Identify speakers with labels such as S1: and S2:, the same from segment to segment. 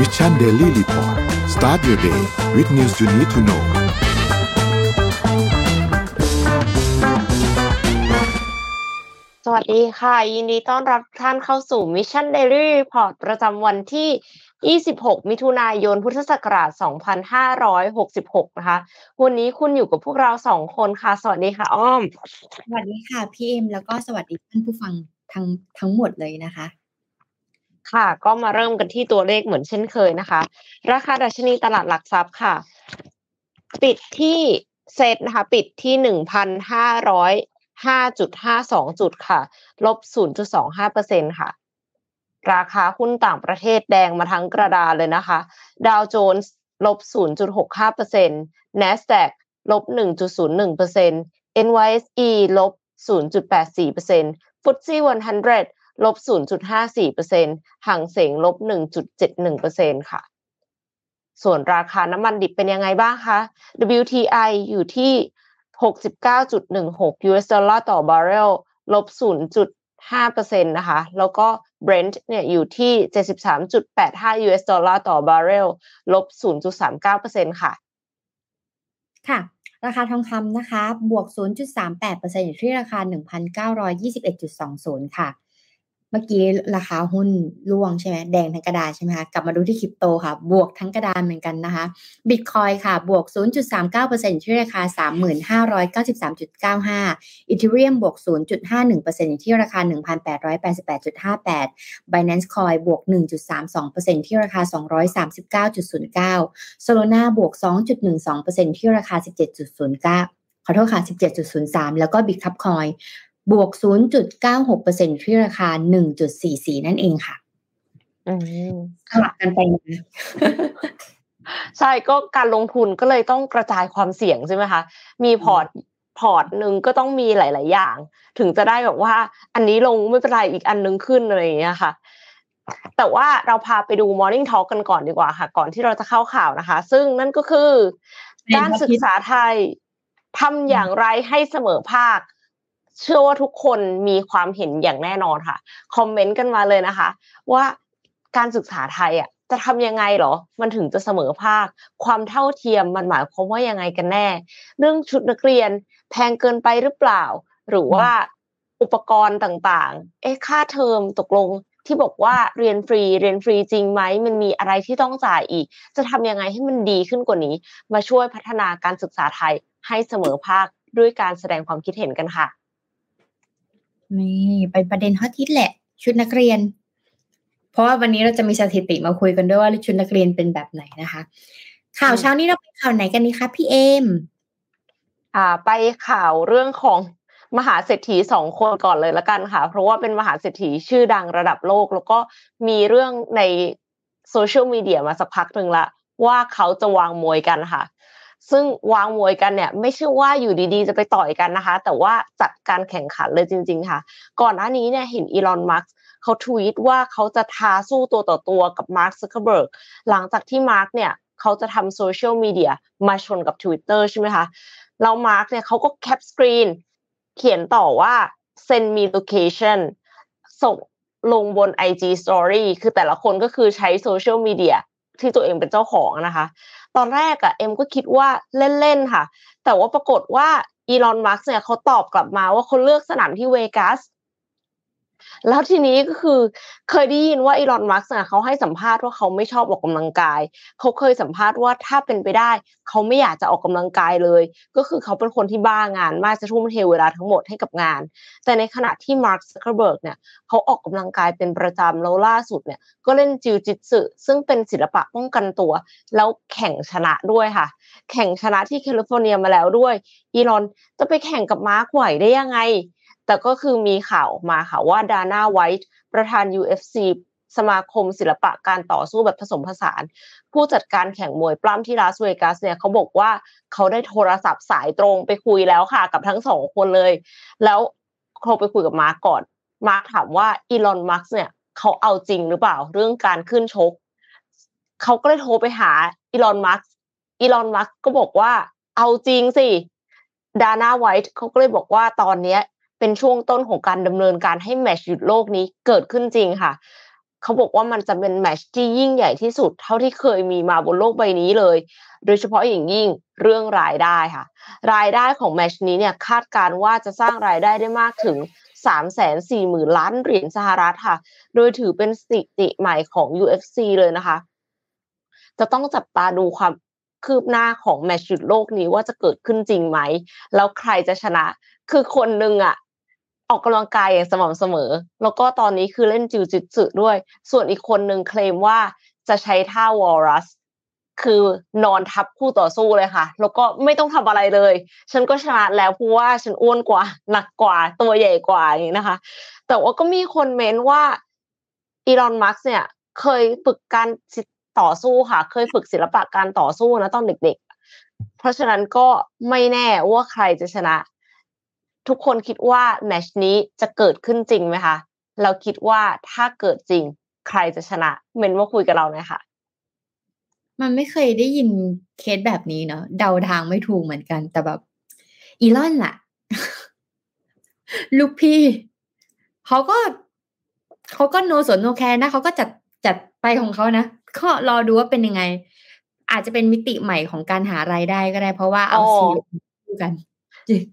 S1: Mission Daily Report start your day with news you need to know
S2: สวัสดีค่ะ ยินดีต้อนรับท่านเข้าสู่ Mission Daily Report ประจำวันที่ 26 มิถุนายน พุทธศักราช 2566 นะคะ วันนี้คุณอยู่กับพวกเราสองคนค่ะ สวัสดีค่ะ อ้อม
S3: สวัสดีค่ะ พี่เอ็ม แล้วก็สวัสดีท่านผู้ฟังทั้งทั้งหมดเลยนะคะ
S2: ค่ะ ก็มาเริ่มกันที่ตัวเลขเหมือนเช่นเคยนะคะ ราคาดัชนีตลาดหลักทรัพย์ค่ะ ปิดที่เซตนะคะ ปิดที่หนึ่งพันห้าร้อยห้าจุดห้าสองจุดค่ะ ลบศูนย์จุดสองห้าเปอร์เซ็นค่ะ ราคาหุ้นต่างประเทศแดงมาทั้งกระดานเลยนะคะ ดาวโจนส์ลบศูนย์จุดหกห้าเปอร์เซ็นต์ NASDAQ ลบหนึ่งจุดศูนย์หนึ่งเปอร์เซ็นต์ NYSE ลบศูนย์จุดแปดสี่เปอร์เซ็นต์ FTSE 100 ลบ 0.54%ฮั่งเส็งลบ 1.71%ค่ะ ส่วนราคาน้ำมันดิบเป็นยังไงบ้างคะ WTI อยู่ที่ 69.16 US ดอลลาร์ต่อบาร์เรลลบ 0.5%นะคะ แล้วก็ Brent เนี่ยอยู่ที่ 73.85 US ดอลลาร์ต่อบาร์เรลลบ 0.39%ค่ะ
S3: ค่ะราคาทองคำนะคะ บวก 0.38%อยู่ที่ราคา 1,921.20 ค่ะ มื่อกี้ราคาหุ้นร่วงใช่ไหมแดงทั้งกระดานใช่ไหมคะกลับมาดูที่คริปโตค่ะ บวกทั้งกระดานเหมือนกันนะคะบิตคอยค่ะ บวก 0.39%ที่ราคา 3593.95อีเทเรียมบวก 0.51%อยู่ที่ราคา 1,888.58 Binance Coin บวก 1.32%ที่ราคา 239.09 Solana บวก 2.12%ที่ราคา 17.09ขอโทษค่ะ 17.03 แล้วก็ Bitkub Coin บ วก 0.96%ที่ราคา 1.44 นั่นเองค่ะ
S2: อืม
S3: สลับกันไปนะ
S2: ใช่ก็การลงทุนก็เลยต้องกระจายความเสี่ยงใช่ไหมคะมีพอร์ตพอร์ตหนึ่งก็ต้องมีหลาย ๆ อย่าง ถึงจะได้แบบว่า อันนี้ลงไม่เป็นไรอีกอันนึงขึ้นอะไรอย่างเงี้ยค่ะ แต่ว่าเราพาไปดู Morning Talk กันก่อนดีกว่าค่ะ ก่อนที่เราจะเข้าข่าวนะคะ ซึ่งนั่นก็คือ การศึกษาไทยทำอย่างไรให้เสมอภาค เชื่อว่าทุกคนมีความเห็นอย่างแน่นอนค่ะ คอมเมนต์กันมาเลยนะคะ ว่าการศึกษาไทยอะจะทำยังไงเหรอ มันถึงจะเสมอภาค ความเท่าเทียมมันหมายความว่ายังไงกันแน่ เรื่องชุดนักเรียนแพงเกินไปหรือเปล่า หรือว่าอุปกรณ์ต่างๆ เอ๊ะค่าเทอมตกลงที่บอกว่าเรียนฟรีเรียนฟรีจริงไหมมันมีอะไรที่ต้องจ่ายอีก จะทำยังไงให้มันดีขึ้นกว่านี้ มาช่วยพัฒนาการศึกษาไทยให้เสมอภาคด้วยการแสดงความคิดเห็นกันค่ะ
S3: นี่เป็นประเด็นฮอตฮิตแหละ ชุดนักเรียน เพราะว่าวันนี้เราจะมีสถิติมาคุยกันด้วยว่าชุดนักเรียนเป็นแบบไหนนะคะ ข่าวเช้านี้เราไปข่าวไหนกันดีคะพี่เอม
S2: อ่า ไปข่าวเรื่องของมหาเศรษฐีสองคนก่อนเลยละกันค่ะ เพราะว่าเป็นมหาเศรษฐีชื่อดังระดับโลก แล้วก็มีเรื่องในโซเชียลมีเดียมาสักพักหนึ่งละว่าเขาจะวางมวยกันค่ะ ซึ่งวางมวยกันเนี่ย ไม่ใช่ว่าอยู่ดีๆ จะไปต่อยกันนะคะ แต่ว่าจัดการแข่งขันเลยจริง ๆ ค่ะ ก่อนหน้านี้เนี่ยเห็นอีลอนมัสเขาทวีตว่าเขาจะท้าสู้ตัวต่อตัวกับมาร์คซักเคเบิร์กหลังจากที่มาร์คเนี่ยเขาจะทำโซเชียลมีเดียมาชนกับ Twitter ใช่ไหมคะแล้วมาร์คเนี่ยเขาก็ cap screen เขียนต่อว่า send me location ส่งลงบน IG Story คือแต่ละคนก็คือใช้โซเชียลมีเดียที่ตัวเองเป็นเจ้าของนะคะ ตอนแรกอะเอ็มก็คิดว่าเล่นๆค่ะ แต่ว่าปรากฏว่าอีลอนมัสเนี่ยเขาตอบกลับมาว่าเขาเลือกสนามที่เวกัส แล้วทีนี้ก็คือเคยได้ยินว่าอีลอนมัสก์เนี่ยเขาให้สัมภาษณ์ว่าเขาไม่ชอบออกกำลังกาย เขาเคยสัมภาษณ์ว่าถ้าเป็นไปได้ เขาไม่อยากจะออกกำลังกายเลย ก็คือเขาเป็นคนที่บ้างานมากจะทุ่มเทเวลาทั้งหมดให้กับงาน แต่ในขณะที่มาร์คซักเคอร์เบิร์กเนี่ยเขาออกกำลังกายเป็นประจำแล้วล่าสุดเนี่ยก็เล่นจิวจิตสึซึ่งเป็นศิลปะป้องกันตัว แล้วแข่งชนะด้วยค่ะ แข่งชนะที่แคลิฟอร์เนียมาแล้วด้วย อีลอนจะไปแข่งกับมาร์คไหวได้ยังไง แต่ก็คือมีข่าวมาค่ะว่าดาน่าไวท์ประธาน UFC สมาคมศิลปะการต่อสู้แบบผสมผสาน ผู้จัดการแข่งมวยปล้ำที่ลาสเวกัสเนี่ยเขาบอกว่าเขาได้โทรศัพท์สายตรงไปคุยแล้วค่ะ กับทั้งสองคนเลย แล้วโทรไปคุยกับมาร์กก่อน มาร์กถามว่าอีลอนมัสเนี่ยเขาเอาจริงหรือเปล่าเรื่องการขึ้นชกเขาก็เลยโทรไปหาอีลอนมัสอีลอนมัสก็บอกว่าเอาจริงสิดาน่าไวท์เขาก็เลยบอกว่าตอนเนี้ย เป็นช่วงต้นของการดำเนินการให้แมชหยุดโลกนี้เกิดขึ้นจริงค่ะ เขาบอกว่ามันจะเป็นแมชที่ยิ่งใหญ่ที่สุด เท่าที่เคยมีมาบนโลกใบนี้เลย โดยเฉพาะอย่างยิ่งเรื่องรายได้ค่ะ รายได้ของแมชนี้เนี่ยคาดการว่าจะสร้างรายได้ได้มากถึง 3 4 0 0 0 0ล้านเหรียญสหรัฐค่ะ โดยถือเป็นสถิติใหม่ของ UFC เลยนะคะ จะต้องจับตาดูความคืบหน้าของแมชหยุดโลกนี้ว่าจะเกิดขึ้นจริงไหม แล้วใครจะชนะ คือคนหนึ่งอะ ออกกำลังกายอย่างสม่ำเสมอ แล้วก็ตอนนี้คือเล่นจิวจิตสึด้วย ส่วนอีกคนหนึ่งเคลมว่าจะใช้ท่าวอรัส คือนอนทับคู่ต่อสู้เลยค่ะ แล้วก็ไม่ต้องทำอะไรเลย ฉันก็ชนะแล้วเพราะว่าฉันอ้วนกว่า หนักกว่า ตัวใหญ่กว่าอย่างนี้นะคะ แต่ว่าก็มีคนเม้นว่าอีลอนมัสเนี่ย เคยฝึกการต่อสู้ค่ะ เคยฝึกศิลปะการต่อสู้นะตอนเด็กๆ เพราะฉะนั้นก็ไม่แน่ว่าใครจะชนะ ทุกคนคิดว่าแมชนี้จะเกิดขึ้นจริงไหมคะเราคิดว่าถ้าเกิดจริง ใครจะชนะเมนว่าคุยกับเราหน่อยค่ะ
S3: มันไม่เคยได้ยินเคสแบบนี้เนาะเดาทางไม่ถูกเหมือนกัน แต่แบบอีลอนล่ะ ลูกพี่เขาก็เขาก็โนสนโนแคร์นะเขาก็จัดจัดไปของเขานะก็รอดูว่าเป็นยังไง อาจจะเป็นมิติใหม่ของการหารายได้ก็ได้ เพราะว่าเอาซีคู่กัน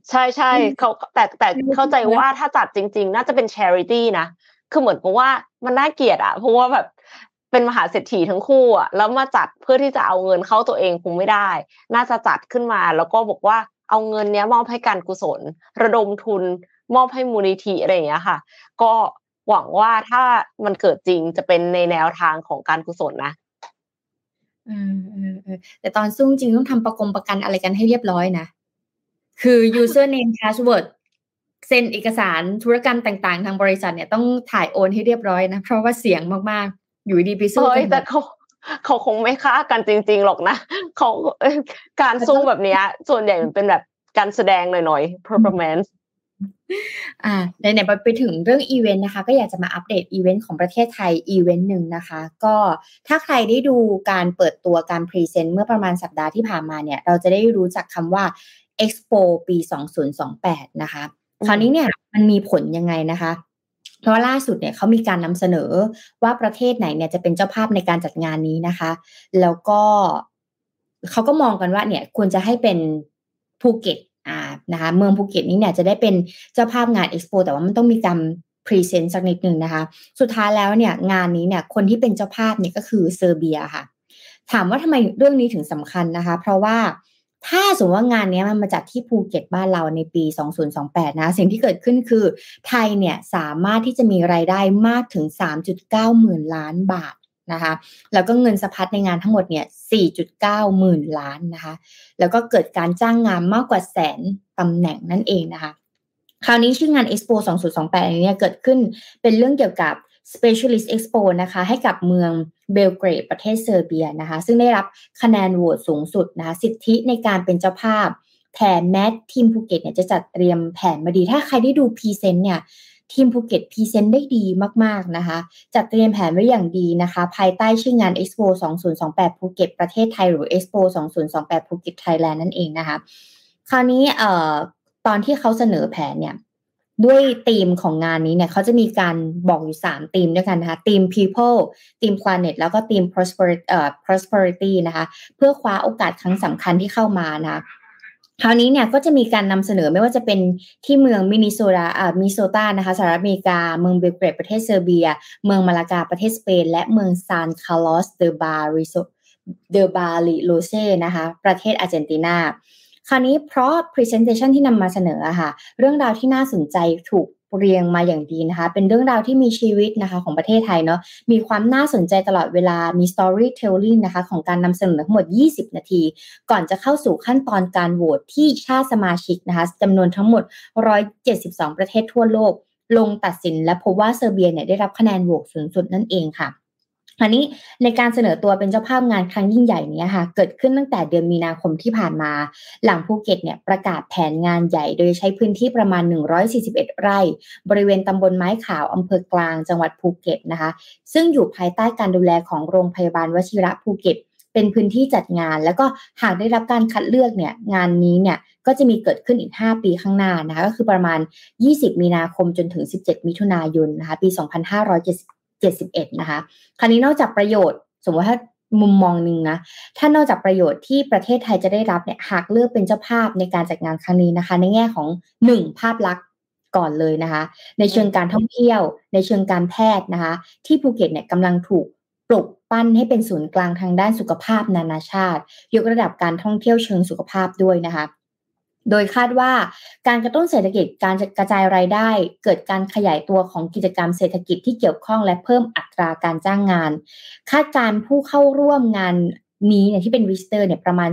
S2: ใช่ใช่เขาแต่แต่เข้าใจว่าถ้าจัดจริง ๆ น่าจะเป็น charity นะ คือเหมือนกับว่ามันน่าเกลียดอะเพราะว่าแบบเป็นมหาเศรษฐีทั้งคู่อะแล้วมาจัดเพื่อที่จะเอาเงินเข้าตัวเองคงไม่ได้ น่าจะจัดขึ้นมา แล้วก็บอกว่าเอาเงินเนี้ยมอบให้การกุศล ระดมทุนมอบให้มูลนิธิอะไรอย่างเงี้ยค่ะ ก็หวังว่าถ้ามันเกิดจริงจะเป็นในแนวทางของการกุศลนะ
S3: อแต่ตอนสู้จริงต้องทำประกงประกันอะไรกันให้เรียบร้อยนะ คือ username password เซ็นเอกสารธุรกรรมต่างๆ ทางบริษัทเนี่ยต้องถ่ายโอนให้เรียบร้อยนะ เพราะว่าเสียงมากๆ อยู่ดีไปสู้
S2: กันแต่เขาเขาคงไม่ฆ่ากันจริง ๆ หรอกนะเขาการสู้แบบนี้ส่วนใหญ่มันเป็นแบบการแสดงหน่อยๆ performance
S3: อ่าในไหนไปถึงเรื่องอีเวนต์นะคะ ก็อยากจะมาอัปเดตอีเวนต์ของประเทศไทยอีเวนต์หนึ่งนะคะ ก็ถ้าใครได้ดูการเปิดตัวการพรีเซนต์เมื่อประมาณสัปดาห์ที่ผ่านมาเนี่ย เราจะได้รู้จักคำว่า Expo ปี 2028 นะคะ คราวนี้เนี่ยมันมีผลยังไงนะคะ เพราะว่าล่าสุดเนี่ยเขามีการนำเสนอว่าประเทศไหนเนี่ยจะเป็นเจ้าภาพในการจัดงานนี้นะคะ แล้วก็เขาก็มองกันว่าเนี่ยควรจะให้เป็นภูเก็ตอ่านะคะเมืองภูเก็ตนี้เนี่ยจะได้เป็นเจ้าภาพงานเอ็กซ์โปแต่ว่ามันต้องมีการพรีเซนต์สักนิดหนึ่งนะคะ สุดท้ายแล้วเนี่ยงานนี้เนี่ยคนที่เป็นเจ้าภาพเนี่ยก็คือเซอร์เบียค่ะ ถามว่าทำไมเรื่องนี้ถึงสำคัญนะคะ เพราะว่า ถ้าสมมติว่างานนี้มันมาจัดที่ภูเก็ตบ้านเราในปี 2028 นะ สิ่งที่เกิดขึ้นคือไทยเนี่ยสามารถที่จะมีรายได้มากถึง 3.9 หมื่นล้านบาทนะคะแล้วก็เงินสะพัดในงานทั้งหมดเนี่ย 4.9 หมื่นล้านนะคะแล้วก็เกิดการจ้างงานมากกว่าแสนตำแหน่งนั่นเองนะคะคราวนี้ชื่องาน Expo 2028นี้เกิดขึ้นเป็นเรื่องเกี่ยวกับ Specialist Expo นะคะ ให้กับเมืองเบลเกรดประเทศเซอร์เบียนะคะ ซึ่งได้รับคะแนนโหวตสูงสุดนะคะสิทธิในการเป็นเจ้าภาพแถมแมททีมภูเก็ตเนี่ยจะจัดเตรียมแผนมาดี ถ้าใครได้ดูพรีเซนต์เนี่ยทีมภูเก็ตพรีเซนต์ได้ดีมากๆนะคะ จัดเตรียมแผนไว้อย่างดีนะคะ ภายใต้ชื่องาน Expo 2028ภูเก็ตประเทศไทยหรือ Expo 2028ภูเก็ตไทยแลนด์นั่นเองนะคะ คราวนี้เอ่อตอนที่เขาเสนอแผนเนี่ย ด้วยธีมของงานนี้เนี่ยเขาจะมีการบอกอยู่3ธีมด้วยกันนะคะธีม people ธีม planet แล้วก็ธีม prosperity เอ่อ prosperity นะคะเพื่อคว้าโอกาสครั้งสำคัญที่เข้ามานะคราวนี้เนี่ยก็จะมีการนำเสนอไม่ว่าจะเป็นที่เมืองมินิโซดาอ่ามิโซตานะคะสหรัฐอเมริกา เมืองเบลเกรดประเทศเซอร์เบีย เมืองมาลากาประเทศสเปน และเมืองซานคาร์ลอสเดบาริโซเดบาลิโลเซนะคะประเทศอาร์เจนตินา คราวนี้เพราะ Presentation ที่นำมาเสนอค่ะ เรื่องราวที่น่าสนใจถูกเรียงมาอย่างดีนะคะ เป็นเรื่องราวที่มีชีวิตนะคะของประเทศไทยเนาะ มีความน่าสนใจตลอดเวลา มี storytelling นะคะของการนำเสนอทั้งหมด 20 นาที ก่อนจะเข้าสู่ขั้นตอนการโหวตที่ชาติสมาชิกนะคะจำนวนทั้งหมด 172 ประเทศทั่วโลก ลงตัดสินและพบว่าเซอร์เบียเนี่ยได้รับคะแนนโหวตสูงสุดนั่นเองค่ะ อันนี้ในการเสนอตัวเป็นเจ้าภาพงานครั้งยิ่งใหญ่นี้ค่ะ เกิดขึ้นตั้งแต่เดือนมีนาคมที่ผ่านมา หลังภูเก็ตเนี่ยประกาศแผนงานใหญ่ โดยใช้พื้นที่ประมาณ 141 ไร่ บริเวณตำบลไม้ขาวอำเภอกลางจังหวัดภูเก็ตนะคะ ซึ่งอยู่ภายใต้การดูแลของโรงพยาบาลวชิระภูเก็ตเป็นพื้นที่จัดงาน แล้วก็หากได้รับการคัดเลือกเนี่ยงานนี้เนี่ยก็จะมีเกิดขึ้นอีก 5 ปีข้างหน้านะคะก็คือประมาณ 20 มีนาคมจนถึง 17 มิถุนายนนะคะปี 2570 71นะคะ คราวนี้นอกจากประโยชน์ สมมติถ้ามุมมองหนึ่งนะถ้านอกจากประโยชน์ที่ประเทศไทยจะได้รับเนี่ยหากเลือกเป็นเจ้าภาพในการจัดงานครั้งนี้นะคะ ในแง่ของหนึ่งภาพลักษณ์ก่อนเลยนะคะ ในเชิงการท่องเที่ยว ในเชิงการแพทย์นะคะ ที่ภูเก็ตเนี่ยกำลังถูกปลุกปั้นให้เป็นศูนย์กลางทางด้านสุขภาพนานาชาติ ยกระดับการท่องเที่ยวเชิงสุขภาพด้วยนะคะ โดยคาดว่าการกระตุ้นเศรษฐกิจการกระจายรายได้ เกิดการขยายตัวของกิจกรรมเศรษฐกิจที่เกี่ยวข้องและเพิ่มอัตราการจ้างงาน คาดการผู้เข้าร่วมงานนี้เนี่ยที่เป็น visitor เนี่ยประมาณ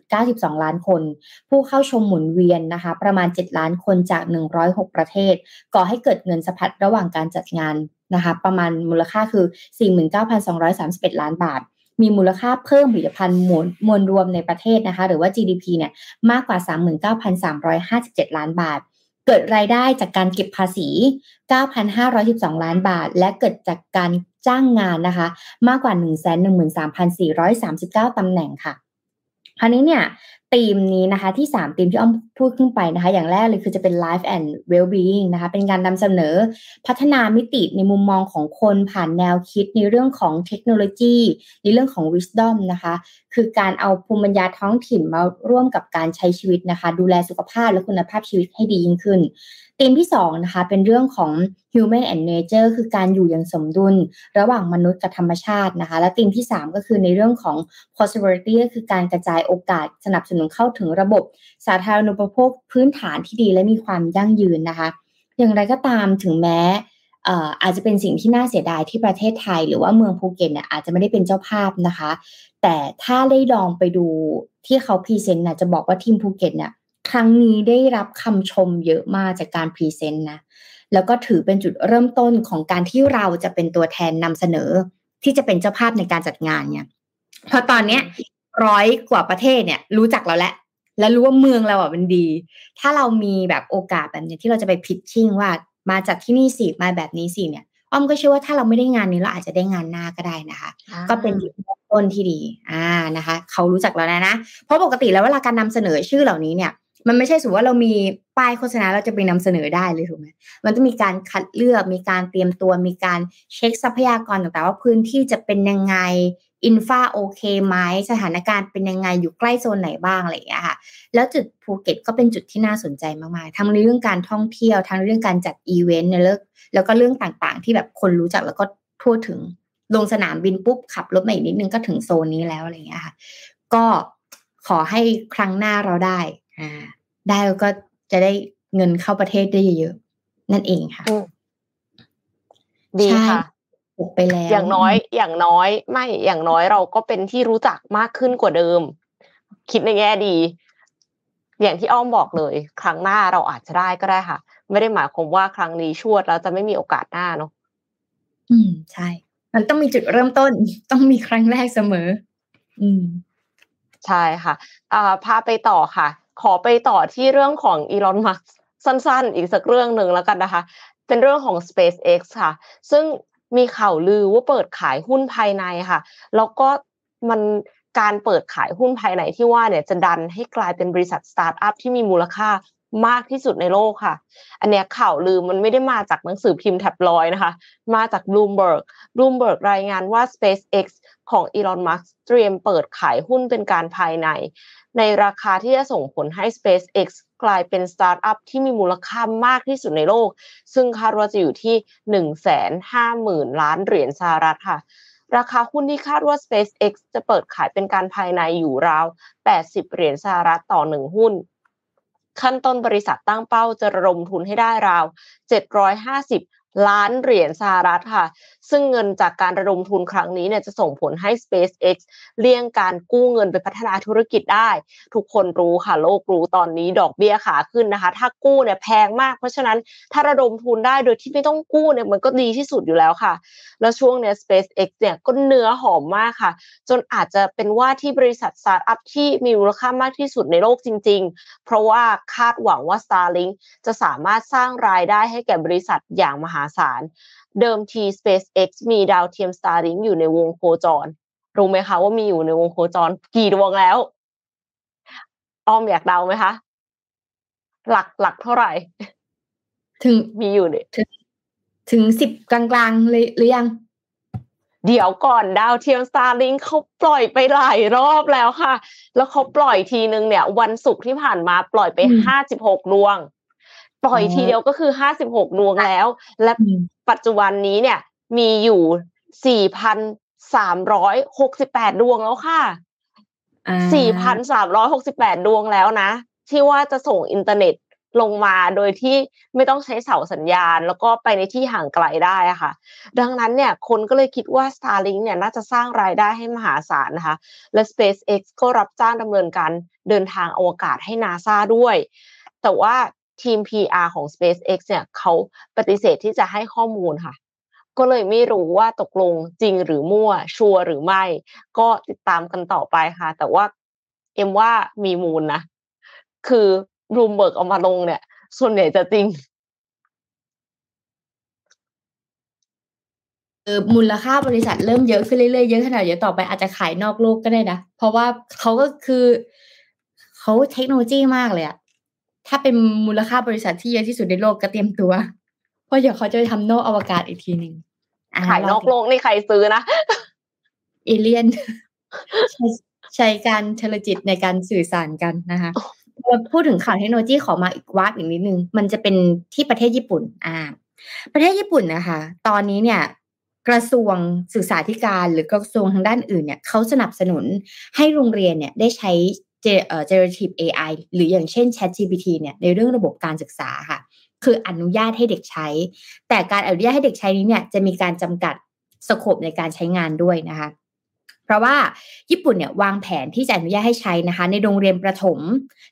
S3: 4.92 ล้านคน ผู้เข้าชมหมุนเวียนนะคะ ประมาณ 7 ล้านคนจาก 106 ประเทศ ก่อให้เกิดเงินสะพัดระหว่างการจัดงานนะคะ ประมาณมูลค่าคือ 49,231 ล้านบาท มีมูลค่าเพิ่มผลิตภัณฑ์มวลมวลรวมในประเทศนะคะ หรือว่า GDP เนี่ยมากกว่า 39,357 ล้านบาท เกิดรายได้จากการเก็บภาษี 9,512 ล้านบาท และเกิดจากการจ้างงานนะคะ มากกว่า 113,439ตำแหน่งค่ะคราวนี้เนี่ย ธีมนี้นะคะ ที่ 3 ธีมที่อ้อมพูดขึ้นไปนะคะ อย่างแรกเลยคือจะเป็น life and well-being นะคะ เป็นการนำเสนอพัฒนามิติในมุมมองของคนผ่านแนวคิดในเรื่องของเทคโนโลยี ในเรื่องของ wisdom นะคะ คือการเอาภูมิปัญญาท้องถิ่นมาร่วมกับการใช้ชีวิตนะคะ ดูแลสุขภาพและคุณภาพชีวิตให้ดียิ่งขึ้นธีมที่2นะคะเป็นเรื่องของ human and nature คือการอยู่อย่างสมดุล ระหว่างมนุษย์กับธรรมชาตินะคะและธีมที่ 3 ก็คือในเรื่องของ prosperity ก็คือการกระจายโอกาสสนับสนุนเข้าถึงระบบ สาธารณูปโภคพื้นฐานที่ดีและมีความยั่งยืนนะคะ อย่างไรก็ตามถึงแม้ อาจจะเป็นสิ่งที่น่าเสียดายที่ประเทศไทย หรือว่าเมืองภูเก็ตเนี่ยอาจจะไม่ได้เป็นเจ้าภาพนะคะ แต่ถ้าได้ลองไปดูที่เขาพรีเซนต์นะจะบอกว่าทีมภูเก็ตเนี่ยครั้งนี้ได้รับคำชมเยอะมากจากการพรีเซนต์นะแล้วก็ถือเป็นจุดเริ่มต้นของการที่เราจะเป็นตัวแทนนำเสนอ ที่จะเป็นเจ้าภาพในการจัดงานเนี่ยพอตอนเนี้ยร้อยกว่าประเทศเนี่ยรู้จักเราแล้วและรู้ว่าเมืองเราอะมันดี ถ้าเรามีแบบโอกาสแบบนี้ที่เราจะไปพิชชิ่งว่า มาจากที่นี่สิมาแบบนี้สิเนี่ยอ้อมก็เชื่อว่าถ้าเราไม่ได้งานนี้เราอาจจะได้งานหน้าก็ได้นะคะ ก็เป็นจุดต้นที่ดีอ่านะคะ เขารู้จักเราแล้วนะเพราะปกติแล้วเวลาการนำเสนอชื่อเหล่านี้เนี่ยมันไม่ใช่สมมติว่าเรามีป้ายโฆษณาเราจะไปนำเสนอได้เลยถูกไหมมันต้องมีการคัดเลือกมีการเตรียมตัว มีการเช็คทรัพยากรต่างๆ ว่าพื้นที่จะเป็นยังไง infra โอเคไหมสถานการณ์เป็นยังไงอยู่ใกล้โซนไหนบ้างอะไรอย่างเงี้ยค่ะ แล้วจุดภูเก็ตก็เป็นจุดที่น่าสนใจมากๆ ทั้งในเรื่องการท่องเที่ยว ทั้งเรื่องการจัดอีเวนต์ในเรื่องแล้วก็เรื่องต่างๆ ที่แบบคนรู้จักแล้วก็ทั่วถึงลงสนามบินปุ๊บขับรถมาอีกนิดนึงก็ถึงโซนนี้แล้วอะไรอย่างเงี้ยค่ะ ก็ขอให้ครั้งหน้าเราได้อ่าได้แล้วก็จะได้เงินเข้าประเทศได้เยอะๆนั่นเองค่ะ
S2: ดีค่ะ
S3: ไปแล้ว
S2: อย่างน้อยอย่างน้อยไม่อย่างน้อยเราก็เป็นที่รู้จักมากขึ้นกว่าเดิม คิดในแง่ดี อย่างที่อ้อมบอกเลย ครั้งหน้าเราอาจจะได้ก็ได้ค่ะ ไม่ได้หมายความว่าครั้งนี้ชวดแล้วจะไม่มีโอกาสหน้าเนาะ
S3: อืมใช่ มันต้องมีจุดเริ่มต้น ต้องมีครั้งแรกเสมอ อืม
S2: ใช่ค่ะ อ่าพาไปต่อค่ะ ขอไปต่อที่เรื่องของอีลอนมัสก์สั้นๆ อีกสักเรื่องหนึ่งแล้วกันนะคะ เป็นเรื่องของ SpaceX ค่ะ ซึ่ง มีข่าวลือว่าเปิดขายหุ้นภายในค่ะ แล้วก็มันการเปิดขายหุ้นภายในที่ว่าเนี่ยจะดันให้กลายเป็นบริษัทสตาร์ทอัพที่มีมูลค่ามากที่สุดในโลกค่ะ อันเนี้ยข่าวลือมันไม่ได้มาจากหนังสือพิมพ์แท็บลอยนะคะ มาจาก Bloomberg Bloomberg รายงานว่า SpaceX ของ Elon Musk เตรียมเปิดขายหุ้นเป็นการภายใน ในราคาที่จะส่งผลให้ SpaceX กลายเป็นสตาร์ทอัพที่มีมูลค่ามากที่สุดในโลก ซึ่งคาดว่าจะอยู่ที่หนึ่งแสนห้าหมื่นล้านเหรียญสหรัฐค่ะ ราคาหุ้นที่คาดว่า SpaceX จะเปิดขายเป็นการภายในอยู่ราว 80 เหรียญสหรัฐต่อหนึ่งหุ้นขั้นต้นบริษัทตั้งเป้าจะระดมทุนให้ได้ราว 750 ล้านเหรียญสหรัฐค่ะซึ่งเงินจากการระดมทุนครั้งนี้เนี่ยจะส่งผลให้ SpaceX เลี่ยงการกู้เงินไปพัฒนาธุรกิจได้ ทุกคนรู้ค่ะโลกรู้ตอนนี้ดอกเบี้ยขาขึ้นนะคะ ถ้ากู้เนี่ยแพงมาก เพราะฉะนั้นถ้าระดมทุนได้โดยที่ไม่ต้องกู้เนี่ยมันก็ดีที่สุดอยู่แล้วค่ะ แล้วช่วงเนี้ย SpaceX เนี่ยก็เนื้อหอมมากค่ะ จนอาจจะเป็นว่าที่บริษัทสตาร์ทอัพที่มีมูลค่ามากที่สุดในโลกจริง ๆ เพราะว่าคาดหวังว่า Starlink จะสามารถสร้างรายได้ให้แก่บริษัทอย่างมหาศาล เดิมที SpaceX มีดาวเทียม Starlink อยู่ในวงโคจร รู้ไหมคะว่ามีอยู่ในวงโคจรกี่ดวงแล้วอ้อมอยากเดาไหมคะ หลักหลักเท่าไหร่
S3: ถึง
S2: มีอยู่เนี่ย
S3: ถึงสิบกลางๆเลยหรือยัง
S2: เดี๋ยวก่อนดาวเทียม Starlink เขาปล่อยไปหลายรอบแล้วค่ะ แล้วเขาปล่อยทีนึงเนี่ย วันศุกร์ที่ผ่านมาปล่อยไป
S3: อืม
S2: ห้าสิบหกดวง ปล่อย
S3: อ๋อ
S2: ทีเดียวก็คือห้าสิบหกดวงแล้ว และ
S3: อืม
S2: ปัจจุบันนี้เนี่ย มีอยู่สี่พันสามร้อยหกสิบแปดดวงแล้วค่ะ
S3: อ่า
S2: สี่พันสามร้อยหกสิบแปดดวงแล้วนะ ที่ว่าจะส่งอินเทอร์เน็ตลงมาโดยที่ไม่ต้องใช้เสาสัญญาณ แล้วก็ไปในที่ห่างไกลได้อะค่ะ ดังนั้นเนี่ยคนก็เลยคิดว่า Starlink เนี่ยน่าจะสร้างรายได้ให้มหาศาลนะคะ และ SpaceX ก็รับจ้างดำเนินการเดินทางอวกาศให้ NASA ด้วย แต่ว่า ทีม PR ของ SpaceX เนี่ยเขาปฏิเสธที่จะให้ข้อมูลค่ะ ก็เลยไม่รู้ว่าตกลงจริงหรือมั่ว ชัวร์หรือไม่ ก็ติดตามกันต่อไปค่ะ แต่ว่าเอ็มว่ามีมูลนะ คือรูมเบิร์กเอามาลงเนี่ย ส่วนใหญ่จะจริง
S3: เออมูลค่าบริษัทเริ่มเยอะขึ้นเรื่อยๆเยอะขนาดเดี๋ยวต่อไปอาจจะขายนอกโลกก็ได้นะ เพราะว่าเขาก็คือเขาเทคโนโลยีมากเลยอะ ถ้าเป็นมูลค่าบริษัทที่เยอะที่สุดในโลกก็เตรียมตัว เพราะเดี๋ยวเขาจะไปทำนอกอวกาศอีกทีหนึ่งะ
S2: ขายนอกโลกนี่ใครซื้อนะ
S3: เอเลียนใช้ใช้การเทเลจิตในการสื่อสารกันนะคะพอพูดถึงข่าวเทคโนโลยีขอมาอีกวาดอีกนิดนึง มันจะเป็นที่ประเทศญี่ปุ่น อ่า ประเทศญี่ปุ่นนะคะ ตอนนี้เนี่ย กระทรวงศึกษาธิการหรือกระทรวงทางด้านอื่นเนี่ยเขาสนับสนุนให้โรงเรียนเนี่ยได้ใช้เจเอ่อ generative AI หรืออย่างเช่น ChatGPT เนี่ยในเรื่องระบบการศึกษาค่ะ คืออนุญาตให้เด็กใช้ แต่การอนุญาตให้เด็กใช้นี้เนี่ยจะมีการจำกัดสโคปในการใช้งานด้วยนะคะเพราะว่าญี่ปุ่นเนี่ยวางแผนที่จะอนุญาตให้ใช้นะคะ ในโรงเรียนประถม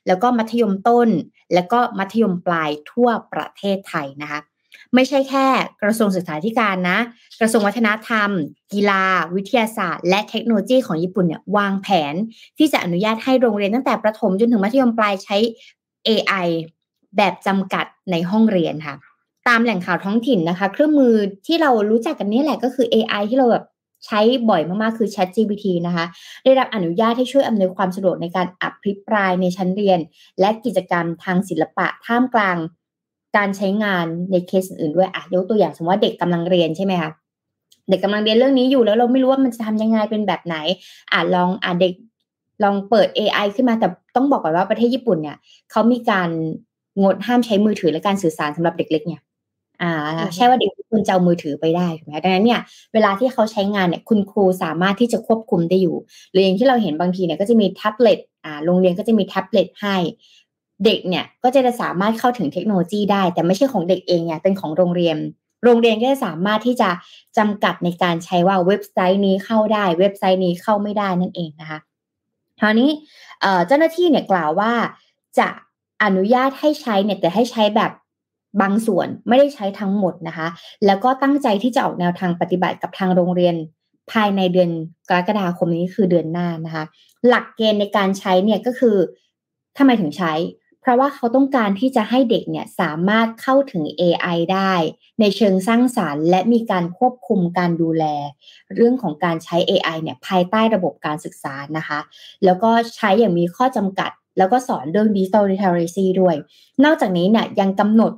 S3: แล้วก็มัธยมต้น แล้วก็มัธยมปลายทั่วประเทศไทยนะคะ ไม่ใช่แค่กระทรวงศึกษาธิการนะ กระทรวงวัฒนธรรม กีฬา วิทยาศาสตร์ และเทคโนโลยีของญี่ปุ่นเนี่ยวางแผนที่จะอนุญาตให้โรงเรียนตั้งแต่ประถมจนถึงมัธยมปลายใช้ AI แบบจำกัดในห้องเรียนค่ะ ตามแหล่งข่าวท้องถิ่นนะคะ เครื่องมือที่เรารู้จักกันนี่แหละก็คือ AI ที่เราแบบใช้บ่อยมาก ๆ คือ ChatGPT นะคะ ได้รับอนุญาตให้ช่วยอำนวยความสะดวกในการอภิปรายในชั้นเรียน และกิจกรรมทางศิลปะท่ามกลาง การใช้งานในเคสอื่นๆด้วยอะยกตัวอย่างสมมติว่าเด็กกำลังเรียนใช่ไหมคะเด็กกำลังเรียนเรื่องนี้อยู่แล้วเราไม่รู้ว่ามันจะทำยังไงเป็นแบบไหนอะลองอะเด็กลองเปิด AI ขึ้นมาแต่ต้องบอกก่อนว่าประเทศญี่ปุ่นเนี่ยเขามีการงดห้ามใช้มือถือและการสื่อสารสำหรับเด็กเล็กเนี่ย อ่า
S2: อือฮึ
S3: ใช่ว่าเด็กทุกคนจะเอามือถือไปได้ถูกไหมดังนั้นเนี่ยเวลาที่เขาใช้งานเนี่ยคุณครูสามารถที่จะควบคุมได้อยู่หรืออย่างที่เราเห็นบางทีเนี่ยก็จะมีแท็บเล็ตอ่าโรงเรียนก็จะมีแท็บเล็ตให้ เด็กเนี่ยก็จะสามารถเข้าถึงเทคโนโลยีได้ แต่ไม่ใช่ของเด็กเองเนี่ยเป็นของโรงเรียน โรงเรียนก็จะสามารถที่จะจำกัดในการใช้ว่าเว็บไซต์นี้เข้าได้ เว็บไซต์นี้เข้าไม่ได้นั่นเองนะคะคราวนี้เอ่อเจ้าหน้าที่เนี่ยกล่าวว่าจะอนุญาตให้ใช้เนี่ยแต่ให้ใช้แบบบางส่วนไม่ได้ใช้ทั้งหมดนะคะ แล้วก็ตั้งใจที่จะออกแนวทางปฏิบัติกับทางโรงเรียนภายในเดือนกรกฎาคมนี้คือเดือนหน้านะคะ หลักเกณฑ์ในการใช้เนี่ยก็คือทำไมถึงใช้ เพราะว่าเขาต้องการที่จะให้เด็กเนี่ยสามารถเข้าถึง AI ได้ ในเชิงสร้างสารรค์ และมีการควบคุมการดูแล เรื่องของการใช้ AI เนี่ยภายใต้ระบบการศึกษานะคะ แล้วก็ใช้อย่างมีข้อจำกัด แล้วก็สอนเรื่อง digital literacy ด้วย นอกจากนี้เนี่ยยังกำหนด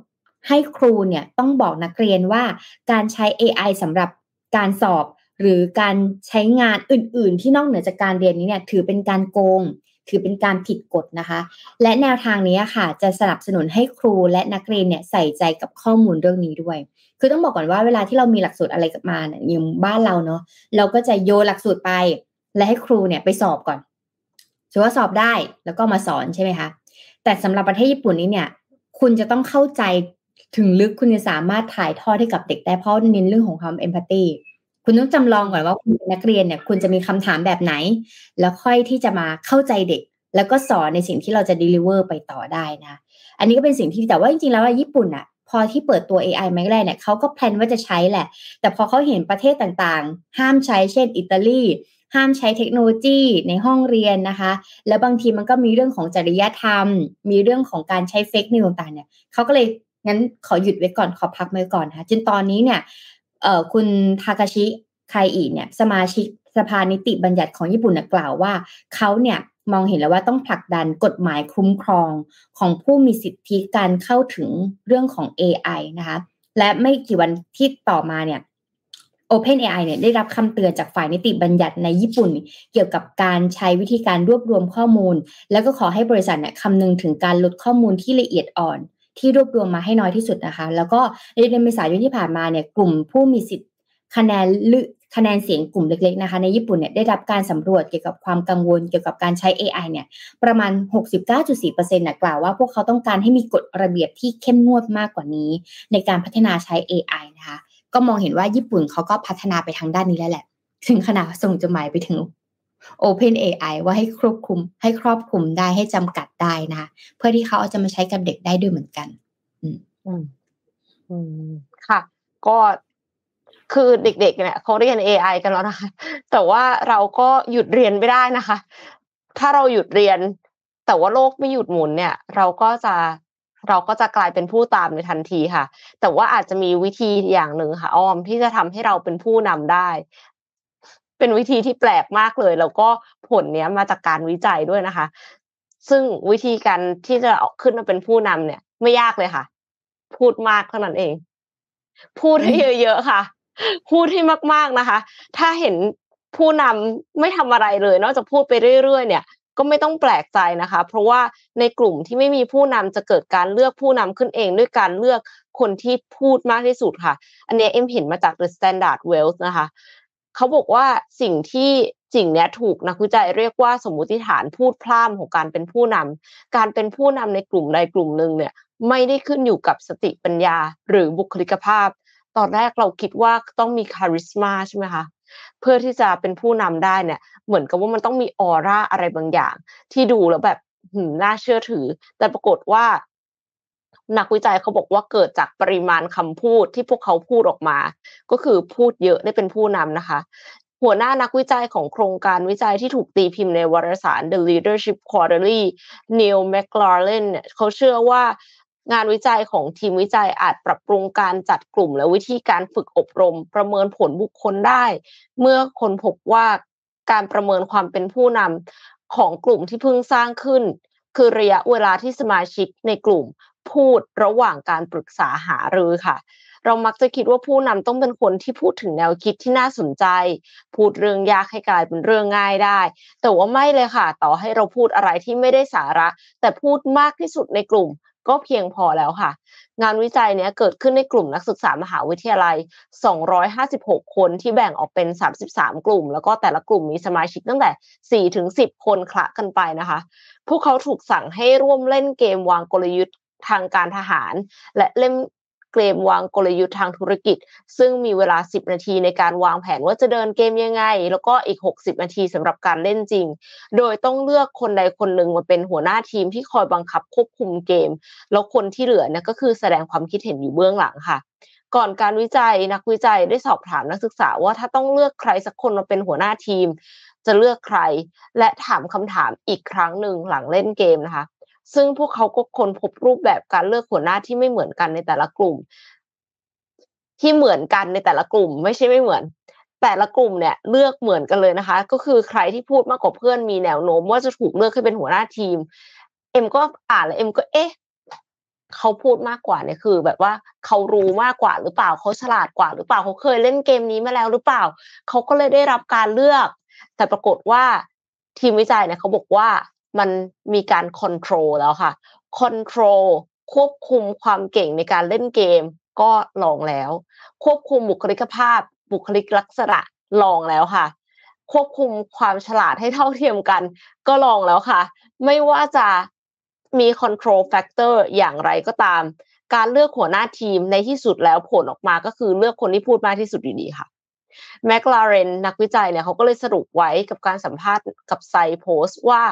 S3: ให้ครูเนี่ยต้องบอกนักเรียนว่าการใช้ AI สำหรับการสอบหรือการใช้งานอื่น ๆ ที่นอกเหนือจากการเรียนนี้เนี่ยถือเป็นการโกง ถือเป็นการผิดกฎนะคะ และแนวทางนี้ค่ะ จะสนับสนุนให้ครูและนักเรียนเนี่ยใส่ใจกับข้อมูลเรื่องนี้ด้วย คือต้องบอกก่อนว่าเวลาที่เรามีหลักสูตรอะไรกับมาเนี่ยอย่างบ้านเราเนาะเราก็จะโยนหลักสูตรไป และให้ครูเนี่ยไปสอบก่อนถือว่าสอบได้แล้วก็มาสอนใช่ไหมคะแต่สำหรับประเทศญี่ปุ่นนี้เนี่ย คุณจะต้องเข้าใจถึงลึกคุณจะสามารถถ่ายทอดให้กับเด็กได้เพราะเน้นเรื่องของความเอมพัตตี คุณต้องจำลองก่อนว่าคุณเป็นนักเรียนเนี่ยคุณจะมีคำถามแบบไหน แล้วค่อยที่จะมาเข้าใจเด็ก แล้วก็สอนในสิ่งที่เราจะด e ลิเวอร์ไปต่อได้นะ อันนี้ก็เป็นสิ่งที่แต่ว่าจริงๆแล้วอะญี่ปุ่นอะพอที่เปิดตัว AI มาแรกเนี่ยเขาก็แพลนว่าจะใช้แหละ แต่พอเขาเห็นประเทศต่างๆ ห้ามใช้เช่น อิตาลีห้ามใช้เทคโนโลยีในห้องเรียนนะคะ แล้วบางทีมันก็มีเรื่องของจริยธรรม มีเรื่องของการใช้เฟกนิวต่างๆเนี่ยเขาก็เลยงั้นขอหยุดไว้ก่อนขอพักไว้ก่อนนะคะจนตอนนี้เนี่ย คุณทากาชิไคอิเนี่ยสมาชิกสภานิติบัญญัติของญี่ปุ่นเนี่ยกล่าวว่าเขาเนี่ยมองเห็นแล้วว่าต้องผลักดันกฎหมายคุ้มครองของผู้มีสิทธิการเข้าถึงเรื่องของ AI นะคะและไม่กี่วันที่ต่อมาเนี่ย OpenAI เนี่ยได้รับคำเตือนจากฝ่ายนิติบัญญัติในญี่ปุ่น เกี่ยวกับการใช้วิธีการรวบรวมข้อมูล แล้วก็ขอให้บริษัทเนี่ยคำนึงถึงการลดข้อมูลที่ละเอียดอ่อน ที่รวบรวมมาให้น้อยที่สุดนะคะ แล้วก็ในเดือนเมษายนที่ผ่านมาเนี่ยกลุ่มผู้มีสิทธิ์คะแนนลึคะแนนเสียงกลุ่มเล็กๆนะคะในญี่ปุ่นเนี่ยได้รับการสำรวจเกี่ยวกับความกังวลเกี่ยวกับการใช้ AI เนี่ยประมาณ 69.4%นะกล่าวว่าพวกเขาต้องการให้มีกฎระเบียบที่เข้มงวดมากกว่านี้ ในการพัฒนาใช้ AI นะคะก็มองเห็นว่าญี่ปุ่นเขาก็พัฒนาไปทางด้านนี้แล้วแหละ ถึงขนาดส่งจดหมายไปถึง Open AI ว่าให้ครอบคลุมให้ครอบคลุมได้ให้จำกัดได้นะคะเพื่อที่เขาเอาจะมาใช้กับเด็กได้ด้วยเหมือนกัน อืม
S2: อืมค่ะ ก็คือเด็กๆเนี่ยเขาเรียน AI กันแล้วนะคะ แต่ว่าเราก็หยุดเรียนไม่ได้นะคะ ถ้าเราหยุดเรียน แต่ว่าโลกไม่หยุดหมุนเนี่ย เราก็จะเราก็จะกลายเป็นผู้ตามในทันทีค่ะ แต่ว่าอาจจะมีวิธีอย่างหนึ่งค่ะอ้อมที่จะทำให้เราเป็นผู้นำได้ เป็นวิธีที่แปลกมากเลย แล้วก็ผลเนี้ยมาจากการวิจัยด้วยนะคะ ซึ่งวิธีการที่จะออกขึ้นมาเป็นผู้นำเนี่ย ไม่ยากเลยค่ะ พูดมากเท่านั้นเอง พูดให้เยอะๆค่ะ พูดให้มากๆนะคะ ถ้าเห็นผู้นำไม่ทำอะไรเลย นอกจากพูดไปเรื่อยๆเนี่ยก็ไม่ต้องแปลกใจนะคะ เพราะว่าในกลุ่มที่ไม่มีผู้นำจะเกิดการเลือกผู้นำขึ้นเอง ด้วยการเลือกคนที่พูดมากที่สุดค่ะ อันนี้เอ็มเห็นมาจาก The Standard Wells นะคะ เขาบอกว่าสิ่งที่สิ่งนี้ถูกนักวิจัยเรียกว่าสมมติฐานพูดพล่ามของการเป็นผู้นำการเป็นผู้นำในกลุ่มใดกลุ่มหนึ่งเนี่ยไม่ได้ขึ้นอยู่กับสติปัญญาหรือบุคลิกภาพ ตอนแรกเราคิดว่าต้องมีคาริสมาใช่ไหมคะเพื่อที่จะเป็นผู้นำได้เนี่ย เหมือนกับว่ามันต้องมีออร่าอะไรบางอย่าง ที่ดูแล้วแบบน่าเชื่อถือ แต่ปรากฏว่า นักวิจัยเขาบอกว่าเกิดจากปริมาณคำพูดที่พวกเขาพูดออกมา ก็คือพูดเยอะได้เป็นผู้นำนะคะ หัวหน้านักวิจัยของโครงการวิจัยที่ถูกตีพิมพ์ในวารสาร The Leadership Quarterly Neil McLaren เนี่ยเขาเชื่อว่างานวิจัยของทีมวิจัยอาจปรับปรุงการจัดกลุ่ม และวิธีการฝึกอบรม ประเมินผลบุคคลได้ เมื่อคนพบว่าการประเมินความเป็นผู้นำของกลุ่มที่เพิ่งสร้างขึ้น คือระยะเวลาที่สมาชิกในกลุ่ม พูดระหว่างการปรึกษาหารือค่ะ เรามักจะคิดว่าผู้นำต้องเป็นคนที่พูดถึงแนวคิดที่น่าสนใจ พูดเรื่องยากให้กลายเป็นเรื่องง่ายได้ แต่ว่าไม่เลยค่ะ ต่อให้เราพูดอะไรที่ไม่ได้สาระ แต่พูดมากที่สุดในกลุ่มก็เพียงพอแล้วค่ะ งานวิจัยเนี้ยเกิดขึ้นในกลุ่มนักศึกษามหาวิทยาลัย 256 คนที่แบ่งออกเป็น 33 กลุ่ม แล้วก็แต่ละกลุ่มมีสมาชิกตั้งแต่ 4 ถึง 10 คนคละกันไปนะคะ พวกเขาถูกสั่งให้ร่วมเล่นเกมวางกลยุทธ์ ทางการทหาร และเล่นเกมวางกลยุทธ์ทางธุรกิจ ซึ่งมีเวลา 10 นาทีในการวางแผนว่าจะเดินเกมยังไง แล้วก็อีก 60 นาทีสำหรับการเล่นจริง โดยต้องเลือกคนใดคนหนึ่งมาเป็นหัวหน้าทีมที่คอยบังคับควบคุมเกม แล้วคนที่เหลือเนี่ยก็คือแสดงความคิดเห็นอยู่เบื้องหลังค่ะ ก่อนการวิจัยนักวิจัยได้สอบถามนักศึกษาว่าถ้าต้องเลือกใครสักคนมาเป็นหัวหน้าทีม จะเลือกใคร และถามคำถามอีกครั้งหนึ่งหลังเล่นเกมนะคะ ซึ่งพวกเขาก็ค้นพบรูปแบบการเลือกหัวหน้าที่ไม่เหมือนกันในแต่ละกลุ่ม ที่เหมือนกันในแต่ละกลุ่ม ไม่ใช่ไม่เหมือน แต่ละกลุ่มเนี่ยเลือกเหมือนกันเลยนะคะ ก็คือใครที่พูดมากกว่าเพื่อนมีแนวโน้มว่าจะถูกเลือกให้นเป็นหัวหน้าทีม เอ็มก็อ่านแล้วเอ็มก็เอ๊ะเขาพูดมากกว่าเนี่ยคือ แบบว่าเขารู้มากกว่าหรือเปล่าเขาฉลาดกว่าหรือเปล่าเขาเคยเล่นเกมนี้มาแล้วหรือเปล่าเขาก็เลยได้รับการเลือก แต่ปรากฏว่าทีมวิจัยเนี่ยเขาบอกว่า มันมีการคอนโทรลแล้วค่ะคอนโทรลควบคุมความเก่งในการเล่นเกม ก็ลองแล้ว ควบคุมบุคลิกภาพ บุคลิกลักษณะลองแล้วค่ะ ควบคุมความฉลาดให้เท่าเทียมกัน ก็ลองแล้วค่ะ ไม่ว่าจะมี control factor อย่างไรก็ตาม การเลือกหัวหน้าทีมในที่สุดแล้วผลออกมาก็คือเลือกคนที่พูดมากที่สุดอยู่ดีค่ะ แมคลาเรนนักวิจัยเนี่ยเขาก็เลยสรุปไว้กับการสัมภาษณ์กับไซโพสว่า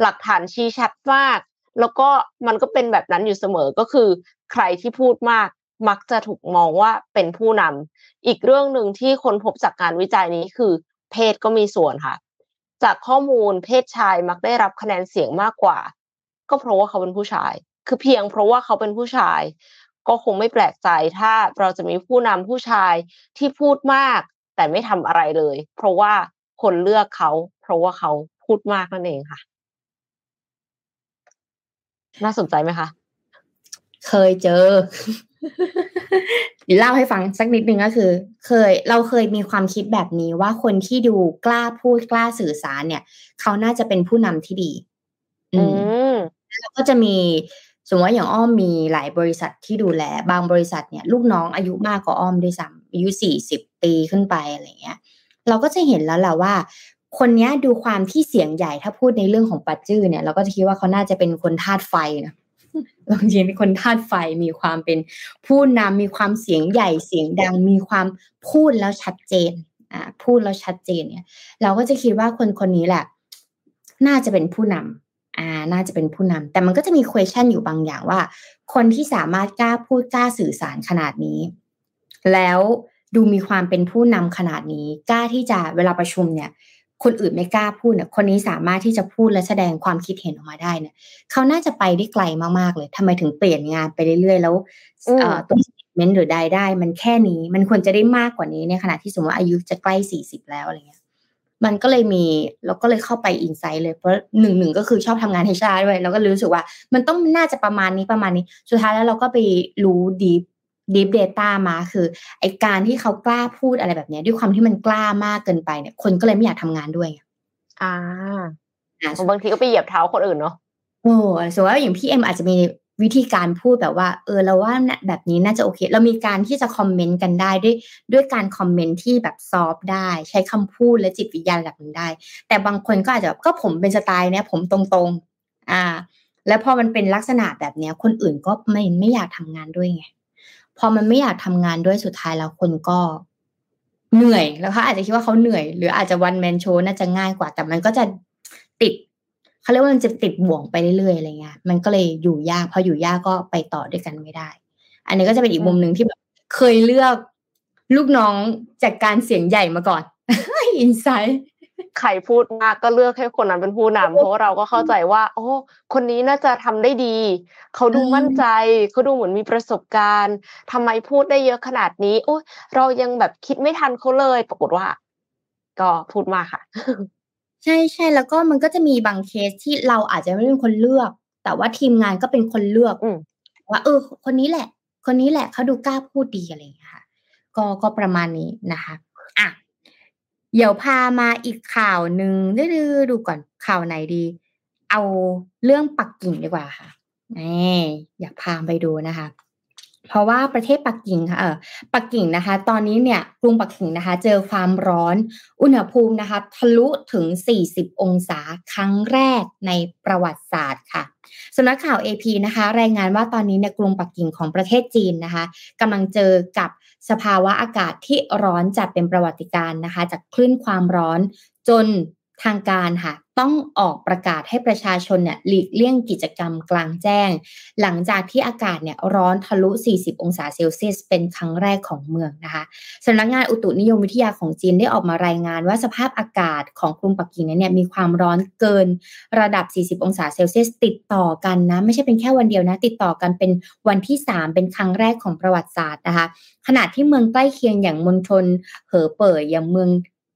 S2: หลักฐานชี้ชัดมาก แล้วก็มันก็เป็นแบบนั้นอยู่เสมอก็คือ ใครที่พูดมากมักจะถูกมองว่าเป็นผู้นำอีกเรื่องหนึ่งที่คนพบจากการวิจัยนี้คือ เพศก็มีส่วนค่ะ จากข้อมูลเพศชายมักได้รับคะแนนเสียงมากกว่า ก็เพราะว่าเขาเป็นผู้ชาย คือเพียงเพราะว่าเขาเป็นผู้ชาย ก็คงไม่แปลกใจถ้าเราจะมีผู้นำผู้ชายที่พูดมาก แต่ไม่ทำอะไรเลย เพราะว่าคนเลือกเขา เพราะว่าเขาพูดมากนั่นเองค่ะ น่าสนใจไหมคะ
S3: เคยเจอเล่าให้ฟังสักนิดนึงก็คือ เคยเราเคยมีความคิดแบบนี้ว่าคนที่ดูกล้าพูดกล้าสื่อสารเนี่ย เขาน่าจะเป็นผู้นำที่ดี
S2: อืม
S3: แล้วก็จะมีสมมติว่าอย่างอ้อมมีหลายบริษัทที่ดูแล บางบริษัทเนี่ย ลูกน้องอายุมากกว่าอ้อมด้วยซ้ำ อายุสี่สิบปีขึ้นไปอะไรเงี้ย เราก็จะเห็นแล้วแหละว่า คนนี้ดูความที่เสียงใหญ่ถ้าพูดในเรื่องของปัจจื้อเนี่ย เราก็จะคิดว่าเขาน่าจะเป็นคนธาตุไฟนะบางทีเป็นคนธาตุไฟมีความเป็นผู้นำมีความเสียงใหญ่เสียงดังมีความพูดแล้วชัดเจนอ่าพูดแล้วชัดเจนเนี่ย เราก็จะคิดว่าคนคนนี้แหละ น่าจะเป็นผู้นำอ่าน่าจะเป็นผู้นำแต่มันก็จะมี question อยู่บางอย่างว่า คนที่สามารถกล้าพูดกล้าสื่อสารขนาดนี้ แล้วดูมีความเป็นผู้นำขนาดนี้ กล้าที่จะเวลาประชุมเนี่ย คนอื่นไม่กล้าพูดเนี่ย คนนี้สามารถที่จะพูดและแสดงความคิดเห็นออกมาได้เนี่ย เขาน่าจะไปได้ไกลมากๆเลยทำไมถึงเปลี่ยนงานไปเรื่อยๆ แล้ว
S2: อืม
S3: เอ่อตัวสเตทเมนต์หรือรายได้ มันแค่นี้มันควรจะได้มากกว่านี้ในขณะที่สมมติว่าอายุจะใกล้สี่สิบแล้วอะไรเงี้ยมันก็เลยมีเราก็เลยเข้าไปอินไซต์เลยเพราะหนึ่งหนึ่งก็คือชอบทำงานให้ชาด้วยแล้วก็รู้สึกว่า มันต้องน่าจะประมาณนี้ประมาณนี้ สุดท้ายแล้วเราก็ไปรู้ดี ดีฟเดต้ามาคือไอการที่เขากล้าพูดอะไรแบบเนี้ยด้วยความที่มันกล้ามากเกินไปเนี่ย คนก็เลยไม่อยากทำงานด้วยไง
S2: อ่า
S3: อ่า
S2: บางทีก็ไปเหยียบเท้าคนอื่นเนาะ
S3: โอ้สมมติว่าอย่างพี่เอ็มอาจจะมีวิธีการพูดแบบว่า เออเราว่าน่ะแบบนี้น่าจะโอเค เรามีการที่จะคอมเมนต์กันได้ด้วยด้วยการคอมเมนต์ที่แบบซอฟต์ได้ ใช้คำพูดและจิตวิทยาระดับหนึ่งได้ แต่บางคนก็อาจจะแบบก็ผมเป็นสไตล์เนี้ยผมตรงๆ อ่า แล้วพอมันเป็นลักษณะแบบเนี้ย คนอื่นก็ไม่ไม่อยากทำงานด้วยไง พอมันไม่อยากทำงานด้วยสุดท้ายแล้วคนก็เหนื่อยแล้วเขาอาจจะคิดว่าเขาเหนื่อย หรืออาจจะวันแมนโชว์น่าจะง่ายกว่า แต่มันก็จะติดเขาเรียกว่ามันจะติดบ่วงไปเรื่อยๆอะไรเงี้ยมันก็เลยอยู่ยากพออยู่ยากก็ไปต่อด้วยกันไม่ได้ อันนี้ก็จะเป็นอีกมุมหนึ่งที่แบบเคยเลือกลูกน้องจากการเสียงใหญ่มาก่อนอินไซต์
S2: ใครพูดมากก็เลือกให้คนนั้นเป็นผู้นำเพราะว่าเราก็เข้าใจว่า โอ้คนนี้น่าจะทำได้ดี เขาดู
S3: อืม
S2: มั่นใจเขาดูเหมือนมีประสบการณ์ทำไมพูดได้เยอะขนาดนี้โอ้เรายังแบบคิดไม่ทันเขาเลย ปรากฏว่า ก็พูดมากค่ะ
S3: ใช่ใช่แล้วก็มันก็จะมีบางเคสที่เราอาจจะไม่ได้เป็นคนเลือก แต่ว่าทีมงานก็เป็นคนเลือก
S2: อืม
S3: ว่าเออ คนนี้แหละ คนนี้แหละเขาดูกล้าพูดดีอะไรอย่างเงี้ยค่ะ ก็ก็ประมาณนี้นะคะ อะ เดี๋ยวพามาอีกข่าวหนึ่งดูดูดูก่อนข่าวไหนดี เอาเรื่องปักกิ่งดีกว่าค่ะนี่อยากพาไปดูนะคะ เพราะว่าประเทศปักกิ่งค่ะเออปักกิ่งนะคะ ตอนนี้เนี่ยกรุงปักกิ่งนะคะ เจอความร้อนอุณหภูมินะคะทะลุถึง 40 องศาครั้งแรกในประวัติศาสตร์ค่ะสำนักข่าว AP นะคะ รายงานว่าตอนนี้ในกรุงปักกิ่งของประเทศจีนนะคะกำลังเจอกับ สภาวะอากาศที่ร้อนจัดเป็นประวัติการนะคะ จากคลื่นความร้อนจนทางการค่ะ ต้องออกประกาศให้ประชาชนเนี่ยหลีกเลี่ยงกิจกรรมกลางแจ้ง หลังจากที่อากาศเนี่ยร้อนทะลุ 40 องศาเซลเซียส เป็นครั้งแรกของเมืองนะคะสำนักงานอุตุนิยมวิทยาของจีนได้ออกมารายงานว่าสภาพอากาศของกรุงปักกิ่งเนี่ยมีความร้อนเกินระดับ 40 องศาเซลเซียส ติดต่อกันนะไม่ใช่เป็นแค่วันเดียวนะ ติดต่อกันเป็นวันที่ 3 เป็นครั้งแรกของประวัติศาสตร์นะคะขณะที่เมืองใกล้เคียงอย่างมณฑลเหอเป่ยอย่างเมือง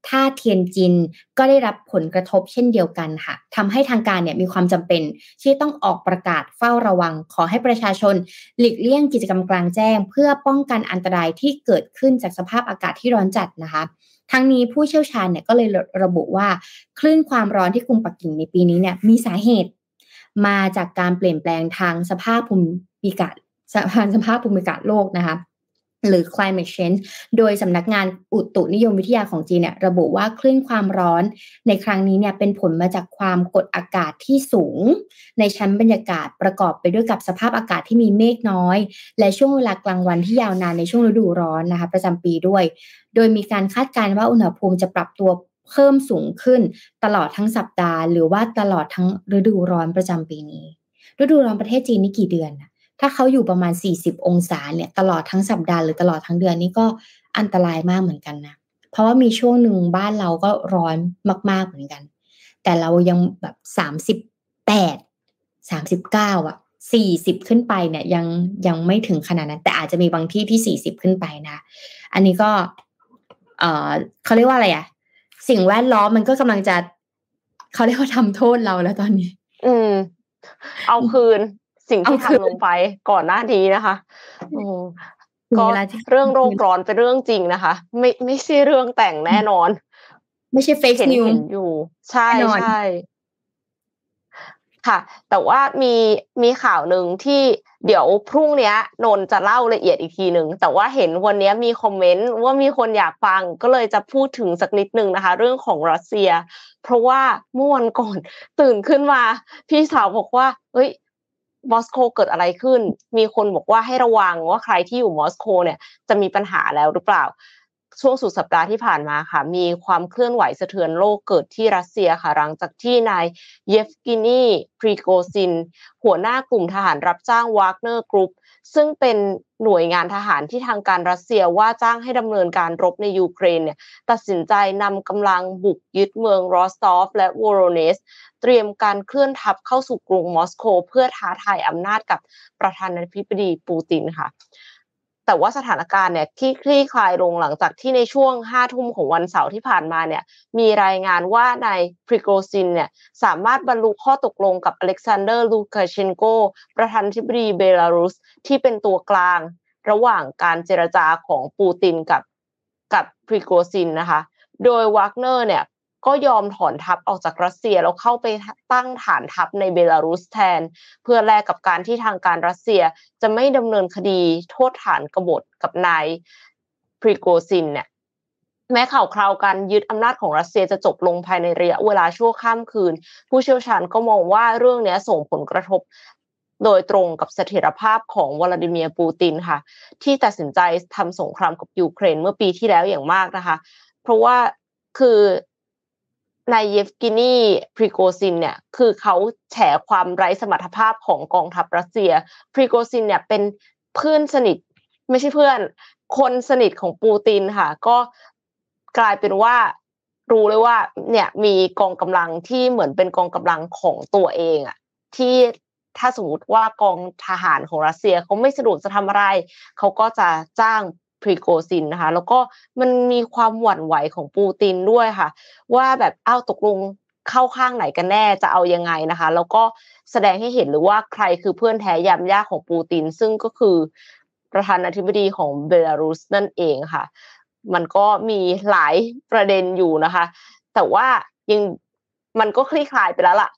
S3: ท่าเทียนจินก็ได้รับผลกระทบเช่นเดียวกันค่ะทำให้ทางการเนี่ยมีความจำเป็น ที่ต้องออกประกาศเฝ้าระวัง ขอให้ประชาชน หลีกเลี่ยงกิจกรรมกลางแจ้ง เพื่อป้องกันอันตรายที่เกิดขึ้นจากสภาพอากาศที่ร้อนจัดนะคะทั้งนี้ผู้เชี่ยวชาญเนี่ยก็เลยระบุว่า คลื่นความร้อนที่กรุงปักกิ่งในปีนี้เนี่ยมีสาเหตุ มาจากการเปลี่ยนแปลงทางสภาพภูมิอากาศสภาพสภาพภูมิอากาศโลกนะคะ หรือ climate change โดยสำนักงานอุตุนิยมวิทยาของจีนเนี่ยระบุว่าคลื่นความร้อนในครั้งนี้เนี่ยเป็นผลมาจากความกดอากาศที่สูง ในชั้นบรรยากาศประกอบไปด้วยกับสภาพอากาศที่มีเมฆน้อย และช่วงเวลากลางวันที่ยาวนานในช่วงฤดูร้อนนะคะประจำปีด้วย โดยมีการคาดการณ์ว่าอุณหภูมิจะปรับตัวเพิ่มสูงขึ้นตลอดทั้งสัปดาห์ หรือว่าตลอดทั้งฤดูร้อนประจำปีนี้ ฤดูร้อนประเทศจีนนี่กี่เดือนนะ ถ้าเขาอยู่ประมาณ 40 องศาเนี่ยตลอดทั้งสัปดาห์หรือตลอดทั้งเดือนนี่ก็อันตรายมากเหมือนกันนะเพราะว่ามีช่วงหนึ่งบ้านเราก็ร้อนมากๆเหมือนกัน แต่เรายังแบบสามสิบแปดสามสิบเก้าอะสี่สิบขึ้นไปเนี่ยยังยังไม่ถึงขนาดนั้น แต่อาจจะมีบางที่ที่สี่สิบขึ้นไปนะ อันนี้ก็ เออเขาเรียกว่าอะไรอะสิ่งแวดล้อมมันก็กำลังจะเขาเรียกว่าทำโทษเราแล้วตอนนี้
S2: อืม เอาคืน สิ่งที่
S3: เอาคืน
S2: ทำลงไปก่อนหน้านี้นะคะโอ้ก็เรื่องโลกร้อนเป็นเรื่องจริงนะคะ ไม่ไม่ใช่เรื่องแต่งแน่นอน
S3: ไม่ใช่เฟกนิว
S2: อยู่ ใช่ใช่ค่ะ แต่ว่ามีมีข่าวหนึ่งที่เดี๋ยวพรุ่งนี้นนจะเล่าละเอียดอีกทีหนึ่งแต่ว่าเห็นวันนี้มีคอมเมนต์ว่ามีคนอยากฟังก็เลยจะพูดถึงสักนิดนึงนะคะ เรื่องของรัสเซีย เพราะว่าเมื่อวันก่อนตื่นขึ้นมา พี่สาวบอกว่า เอ้ย มอสโกเกิดอะไรขึ้น มีคนบอกว่าให้ระวังว่าใครที่อยู่มอสโกเนี่ยจะมีปัญหาแล้วหรือเปล่า ช่วงสุดสัปดาห์ที่ผ่านมาค่ะ มีความเคลื่อนไหวสะเทือนโลกเกิดที่รัสเซียค่ะ หลังจากที่นายเยฟกินีพรีโกซิน หัวหน้ากลุ่มทหารรับจ้างวากเนอร์กรุ๊ปซึ่งเป็นหน่วยงานทหารที่ทางการรัสเซียว่าจ้างให้ดำเนินการรบในยูเครนเนี่ยตัดสินใจนำกำลังบุกยึดเมืองรอสตอฟและวอโรเนส เตรียมการเคลื่อนทัพเข้าสู่กรุงมอสโกเพื่อท้าทายอำนาจกับประธานาธิบดีปูตินค่ะ แต่ว่าสถานการณ์เนี่ยที่คลี่คลายลงหลังจากที่ในช่วงห้าทุ่มของวันเสาร์ที่ผ่านมาเนี่ยมีรายงานว่านายพริโกซินเนี่ยสามารถบรรลุข้อตกลงกับอเล็กซานเดอร์ลูคาเชนโกประธานาธิบดีเบลารุส ที่เป็นตัวกลางระหว่างการเจรจาของปูตินกับกับพริโกซินนะคะ โดยวากเนอร์เนี่ย ก็ยอมถอนทัพออกจากรัสเซียแล้วเข้าไปตั้งฐานทัพในเบลารุสแทน เพื่อแลกกับการที่ทางการรัสเซียจะไม่ดำเนินคดีโทษฐานกบฏกับนายพริโกซินเนี่ยแม้ข่าวคราวการยึดอำนาจของรัสเซียจะจบลงภายในระยะเวลาชั่วข้ามคืน ผู้เชี่ยวชาญก็มองว่าเรื่องนี้ส่งผลกระทบโดยตรงกับเสถียรภาพของวลาดิเมียร์ปูตินค่ะ ที่ตัดสินใจทำสงครามกับยูเครนเมื่อปีที่แล้วอย่างมากนะคะ เพราะว่าคือ นายเยฟกินีพริโกซินเนี่ยคือเขาแฉความไร้สมรรถภาพของกองทัพรัสเซียพริโกซินเนี่ยเป็นเพื่อนสนิท ไม่ใช่เพื่อน คนสนิทของปูตินค่ะ ก็กลายเป็นว่ารู้เลยว่า เนี่ยมีกองกำลังที่เหมือนเป็นกองกำลังของตัวเองอะที่ถ้าสมมติว่ากองทหารของรัสเซียเขาไม่สะดวกจะทำอะไรเขาก็จะจ้าง พรีโกซินนะคะ แล้วก็มันมีความหวั่นไหวของปูตินด้วยค่ะ ว่าแบบอ้าวตกลงเข้าข้างไหนกันแน่จะเอายังไงนะคะ แล้วก็แสดงให้เห็นหรือว่าใครคือเพื่อนแท้ยำยากของปูติน ซึ่งก็คือประธานาธิบดีของเบลารุสนั่นเองค่ะ มันก็มีหลายประเด็นอยู่นะคะ แต่ว่ายังมันก็คลี่คลายไปแล้วล่ะ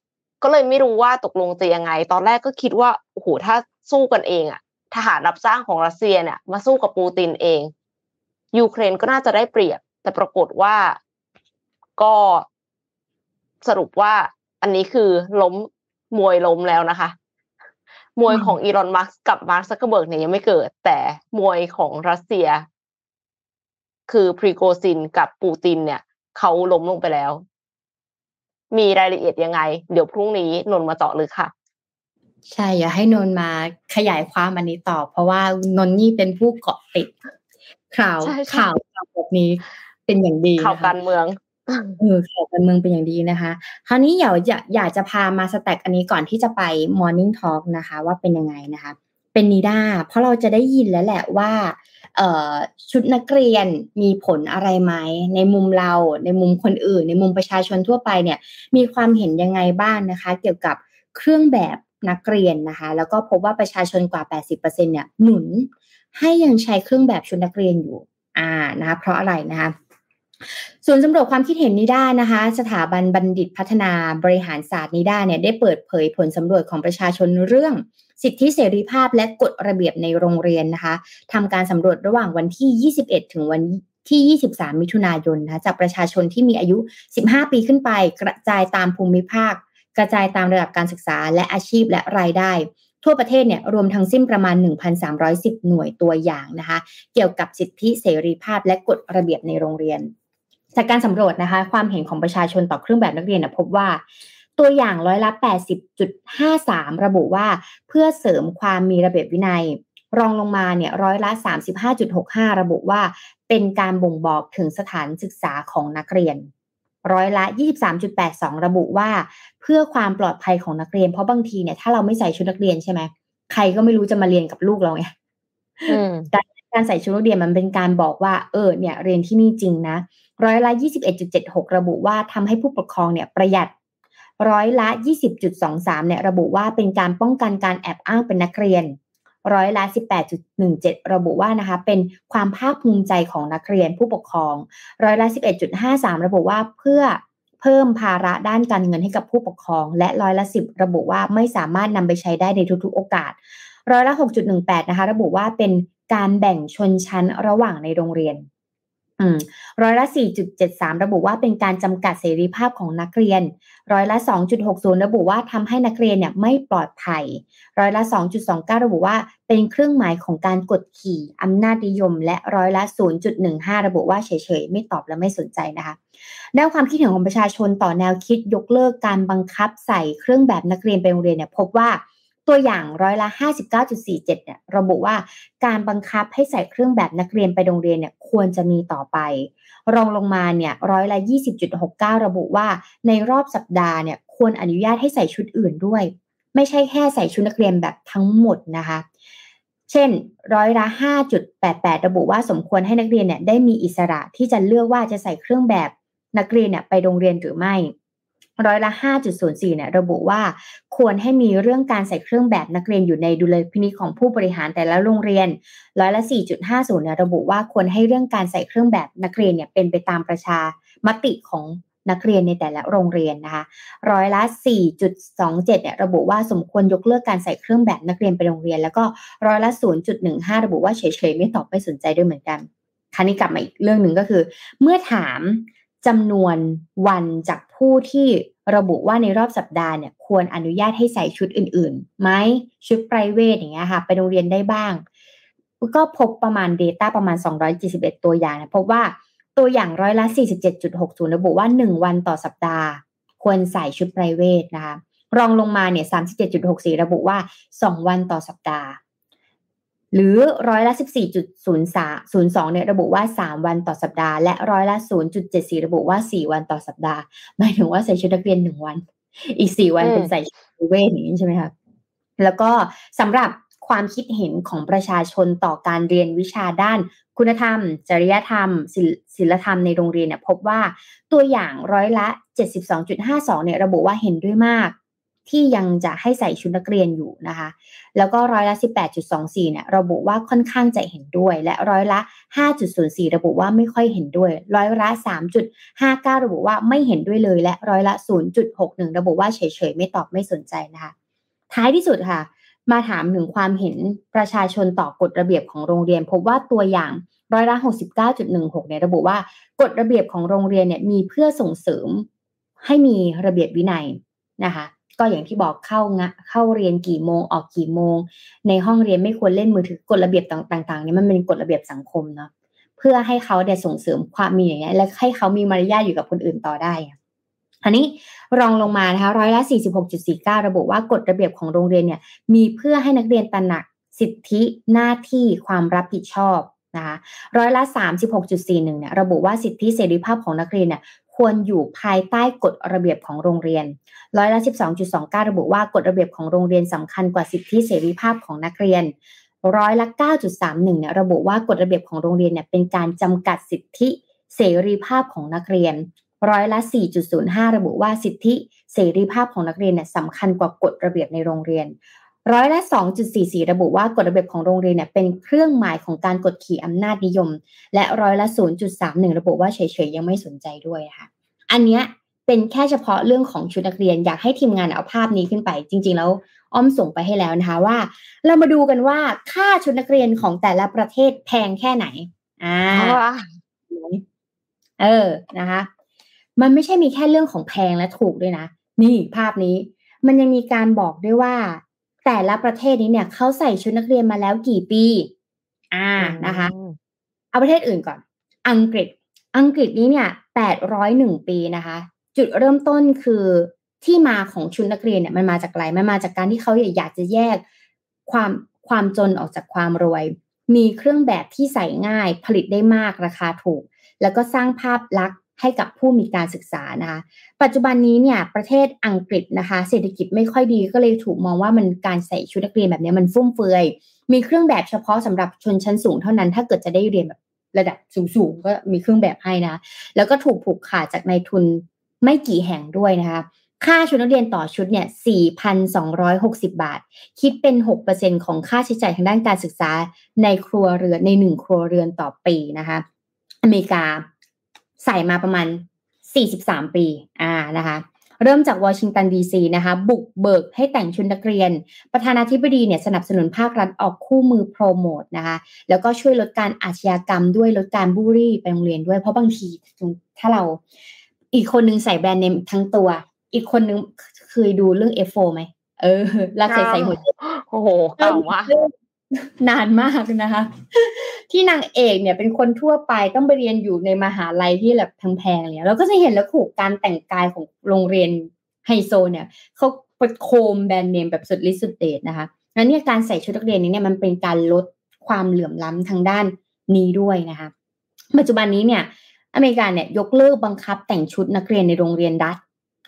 S2: ก็เลยไม่รู้ว่าตกลงจะยังไง ตอนแรกก็คิดว่าโอ้โหถ้าสู้กันเองอะ ทหารรับจ้างของรัสเซียเนี่ยมาสู้กับปูตินเอง ยูเครนก็น่าจะได้เปรียบ แต่ปรากฏว่าก็สรุปว่าอันนี้คือล้มมวยล้มแล้วนะคะ มวยของอีลอนมัสก์กับมาร์คซัคเคอร์เบิร์กเนี่ยยังไม่เกิด แต่มวยของรัสเซีย คือพรีโกซินกับปูตินเนี่ยเขาล้มลงไปแล้ว มีรายละเอียดยังไง เดี๋ยวพรุ่งนี้นนมาเจาะลึกค่ะ
S3: ใช่อย่าให้นนมาขยายความอันนี้ต่อ เพราะว่านนนี่เป็นผู้เกาะติดข่าวข่าวแบบนี้เป็นอย่างดี
S2: ข่าวการเมือง
S3: เออข่าวการเมืองเป็นอย่างดีนะคะ คราวนี้อยากอยากอยากจะพามาสแต็กอันนี้ก่อนที่จะไป Morning Talk นะคะ ว่าเป็นยังไงนะคะ เป็นนิด้าเพราะเราจะได้ยินแล้วแหละว่าเอ่อชุดนักเรียนมีผลอะไรไหมในมุมเราในมุมคนอื่น ในมุมประชาชนทั่วไปเนี่ย มีความเห็นยังไงบ้างนะคะ เกี่ยวกับเครื่องแบบ นักเรียนนะคะ แล้วก็พบว่าประชาชนกว่า 80%เนี่ยหนุนให้ยังใช้เครื่องแบบชุดนักเรียนอยู่อ่านะคะเพราะอะไรนะคะส่วนสำรวจความคิดเห็นนิด้านะคะ สถาบันบัณฑิตพัฒนาบริหารศาสตร์นิด้าเนี่ยได้เปิดเผยผลสำรวจของประชาชนเรื่องสิทธิเสรีภาพและกฎระเบียบในโรงเรียนนะคะทำการสำรวจระหว่างวันที่ 21 ถึงวันที่ 23 มิถุนายนนะคะจากประชาชนที่มีอายุ 15 ปีขึ้นไปกระจายตามภูมิภาค กระจายตามระดับการศึกษาและอาชีพและรายได้ ทั่วประเทศเนี่ยรวมทั้งสิ้นประมาณ 1,310 หน่วยตัวอย่างนะคะ เกี่ยวกับสิทธิเสรีภาพและกฎระเบียบในโรงเรียน จากการสำรวจนะคะ ความเห็นของประชาชนต่อเครื่องแบบนักเรียนพบว่าตัวอย่างร้อยละ 80.53 ระบุว่าเพื่อเสริมความมีระเบียบวินัย รองลงมาเนี่ยร้อยละ 35.65 ระบุว่าเป็นการบ่งบอกถึงสถานศึกษาของนักเรียน ร้อยละ 23.82 ระบุว่า เพื่อความปลอดภัยของนักเรียน เพราะบางทีเนี่ยถ้าเราไม่ใส่ชุดนักเรียนใช่ไหมใครก็ไม่รู้จะมาเรียนกับลูกเราไงแต่การใส่ชุดนักเรียนมันเป็นการบอกว่า เออเนี่ยเรียนที่นี่จริงนะร้อยละ 21.76 ระบุว่าทำให้ผู้ปกครองเนี่ยประหยัดร้อยละ 20.23 เนี่ยระบุว่าเป็นการป้องกันการแอบอ้างเป็นนักเรียน ร้อยละ18.17 ระบุว่านะคะเป็นความภาคภูมิใจของนักเรียนผู้ปกครอง ร้อยละ 11.53 ระบุว่าเพื่อเพิ่มภาระด้านการเงินให้กับผู้ปกครอง และร้อยละ10 ระบุว่าไม่สามารถนำไปใช้ได้ในทุกๆโอกาส ร้อยละ 6.18 นะคะ ระบุว่าเป็นการแบ่งชนชั้นระหว่างในโรงเรียน ร้อยละ 4.73 ระบุว่าเป็นการจำกัดเสรีภาพของนักเรียน ร้อยละ 2.60 ระบุว่าทำให้นักเรียนเนี่ยไม่ปลอดภัย ร้อยละ 2.29 ระบุว่าเป็นเครื่องหมายของการกดขี่อำนาจนิยม และร้อยละ 0.15 ระบุว่าเฉยๆ ไม่ตอบและไม่สนใจนะคะแนวความคิดเห็นของประชาชนต่อแนวคิดยกเลิกการบังคับใส่เครื่องแบบนักเรียนไปโรงเรียนเนี่ยพบว่า ตัวอย่างร้อยละ 59.47เนี่ยระบุว่าการบังคับให้ใส่เครื่องแบบนักเรียนไปโรงเรียนเนี่ยควรจะมีต่อไป รองลงมาเนี่ยร้อยละ 20.69 ระบุว่า ในรอบสัปดาห์เนี่ยควรอนุญาตให้ใส่ชุดอื่นด้วย ไม่ใช่แค่ใส่ชุดนักเรียนแบบทั้งหมดนะคะ เช่นร้อยละ 5.88 ระบุว่าสมควรให้นักเรียนเนี่ยได้มีอิสระที่จะเลือกว่าจะใส่เครื่องแบบนักเรียนเนี่ยไปโรงเรียนหรือไม่ ร้อยละ 5.04 เนี่ยระบุว่าควรให้มีเรื่องการใส่เครื่องแบบนักเรียนอยู่ในดุลยพินิจของผู้บริหารแต่ละโรงเรียนร้อยละ 4.50 เนี่ยระบุว่าควรให้เรื่องการใส่เครื่องแบบนักเรียนเนี่ยเป็นไปตามประชามติของนักเรียนในแต่ละโรงเรียนนะคะ ร้อยละ 4.27 เนี่ยระบุว่าสมควรยกเลิกการใส่เครื่องแบบนักเรียนไปโรงเรียน แล้วก็ร้อยละ 0.15 ระบุว่าเฉยๆไม่ตอบไม่สนใจด้วยเหมือนกันคราวนี้กลับมาอีกเรื่องหนึ่งก็คือ เมื่อถาม จำนวนวันจากผู้ที่ระบุว่าในรอบสัปดาห์เนี่ยควรอนุญาตให้ใส่ชุดอื่นๆไหมชุดไพรเวทอย่างเงี้ยค่ะไปโรงเรียนได้บ้าง ก็พบประมาณ Data ประมาณ 271 ตัวอย่างนะพบว่าตัวอย่างร้อยละ 47.60 ระบุว่า 1 วันต่อสัปดาห์ ควรใส่ชุดไพรเวทนะคะรองลงมาเนี่ย 37.64 ระบุว่า 2 วันต่อสัปดาห์ หรือร้อยละ 14.0302เนี่ยระบุว่า 3 วันต่อสัปดาห์ และร้อยละ 0.74 ระบุว่า 4 วันต่อสัปดาห์ หมายถึงว่าใส่ชุดนักเรียน1วัน อีก4วันเป็นใส่ชุดเวทอย่างนี้ใช่ไหมคะแล้วก็สำหรับความคิดเห็นของประชาชนต่อการเรียนวิชาด้านคุณธรรม จริยธรรมศิลธรรมในโรงเรียนเนี่ยพบว่าตัวอย่างร้อยละ 72.52เนี่ยระบุว่าเห็นด้วยมาก ที่ยังจะให้ใส่ชุดนักเรียนอยู่นะคะ แล้วก็ร้อยละ 18.24 เนี่ยระบุว่าค่อนข้างจะเห็นด้วย และร้อยละ 5.04 ระบุว่าไม่ค่อยเห็นด้วย ร้อยละ 3.59 ระบุว่าไม่เห็นด้วยเลย และร้อยละ 0.61 ระบุว่าเฉยๆ ไม่ตอบไม่สนใจนะคะ ท้ายที่สุดค่ะ มาถามถึงความเห็นประชาชนต่อกฎระเบียบของโรงเรียน พบว่าตัวอย่างร้อยละ 69.16 เนี่ยระบุว่ากฎระเบียบของโรงเรียนเนี่ยมีเพื่อส่งเสริมให้มีระเบียบวินัยนะคะ ก็อย่างที่บอกเข้างะเข้าเรียนกี่โมงออกกี่โมง ในห้องเรียนไม่ควรเล่นมือถือกฎระเบียบต่างๆเนี่ยมันเป็นกฎระเบียบสังคมเนาะเพื่อให้เขาเดี่ยส่งเสริมความมีอย่างเงี้ยและให้เขามีมารยาทอยู่กับคนอื่นต่อได้อันนี้รองลงมานะคะร้อยละ 46.49 ระบุว่ากฎระเบียบของโรงเรียนเนี่ยมีเพื่อให้นักเรียนตระหนักสิทธิหน้าที่ความรับผิดชอบนะคะร้อยละ 36.41เนี่ยระบุว่าสิทธิเสรีภาพของนักเรียนเนี่ย ควรอยู่ภายใต้กฎระเบียบของโรงเรียน ร้อยละ 12.29 ระบุว่ากฎระเบียบของโรงเรียนสำคัญกว่าสิทธิเสรีภาพของนักเรียน ร้อยละ 9.31 เนี่ยระบุว่ากฎระเบียบของโรงเรียนเนี่ยเป็นการจำกัดสิทธิเสรีภาพของนักเรียน ร้อยละ 4.05 ระบุว่าสิทธิเสรีภาพของนักเรียนเนี่ยสำคัญกว่ากฎระเบียบในโรงเรียน ร้อยละ 2.44 ระบุว่ากฎระเบียบของโรงเรียนเนี่ยเป็นเครื่องหมายของการกดขี่อำนาจนิยม และร้อยละ 0.31 ระบุว่าเฉยๆยังไม่สนใจด้วยค่ะอันเนี้ยเป็นแค่เฉพาะเรื่องของชุดนักเรียนอยากให้ทีมงานเอาภาพนี้ขึ้นไป จริง ๆ แล้วอ้อมส่งไปให้แล้วนะคะว่า เรามาดูกันว่าค่าชุดนักเรียนของแต่ละประเทศแพงแค่ไหนอ่าเออนะคะ มันไม่ใช่มีแค่เรื่องของแพงและถูกด้วยนะ นี่ภาพนี้ มันยังมีการบอกด้วยว่า แต่ละประเทศนี้เนี่ยเขาใส่ชุดนักเรียนมาแล้วกี่ปี อ่านะคะ เอาประเทศอื่นก่อน อังกฤษ อังกฤษนี้เนี่ยแปดร้อยหนึ่งปีนะคะ จุดเริ่มต้นคือที่มาของชุดนักเรียนเนี่ยมันมาจากอะไร มันมาจากการที่เขาอยากจะแยกความความจนออกจากความรวย มีเครื่องแบบที่ใส่ง่าย ผลิตได้มากราคาถูก แล้วก็สร้างภาพลักษณ์ ให้กับผู้มีการศึกษานะคะปัจจุบันนี้เนี่ยประเทศอังกฤษนะคะเศรษฐกิจไม่ค่อยดีก็เลยถูกมองว่ามันการใส่ชุดนักเรียนแบบนี้มันฟุ่มเฟือย มีเครื่องแบบเฉพาะสำหรับชนชั้นสูงเท่านั้น ถ้าเกิดจะได้เรียนแบบระดับสูงๆก็มีเครื่องแบบให้นะ แล้วก็ถูกผูกขาดจากนายทุนไม่กี่แห่งด้วยนะคะค่าชุดนักเรียนต่อชุดเนี่ย 4,260 บาท คิดเป็น 6%ของค่าใช้จ่ายทางด้านการศึกษาในครัวเรือนในหนึ่งครัวเรือนต่อปีนะคะ อเมริกา ใส่มาประมาณ 43 ปีอ่านะคะเริ่มจากวอชิงตันดีซีนะคะ บุกเบิกให้แต่งชุดนักเรียน ประธานาธิบดีเนี่ยสนับสนุนภาครัฐออกคู่มือโปรโมทนะคะ แล้วก็ช่วยลดการอาชญากรรมด้วยลดการบูรี่ไปโรงเรียนด้วยเพราะบางทีถ้าเราอีกคนนึงใส่แบรนด์เนมทั้งตัว อีกคนนึงเคยดูเรื่อง F4 ไหมเออรักใส่ใส่หัว
S2: โอ้โหเก่ามาก
S3: นานมากนะคะ ที่นางเอกเนี่ยเป็นคนทั่วไปต้องไปเรียนอยู่ในมหาลัยที่แบบแพงๆเนี่ยเราก็จะเห็นแล้วถูกการแต่งกายของโรงเรียนไฮโซเนี่ยเขาประโคมแบรนด์เนมแบบสุดฤทธิ์สุดเดชนะคะแล้วเนี่ยการใส่ชุดนักเรียนนี้เนี่ยมันเป็นการลดความเหลื่อมล้ำทางด้านนี้ด้วยนะคะ ปัจจุบันนี้เนี่ยอเมริกาเนี่ยยกเลิกบังคับแต่งชุดนักเรียนในโรงเรียนรัฐ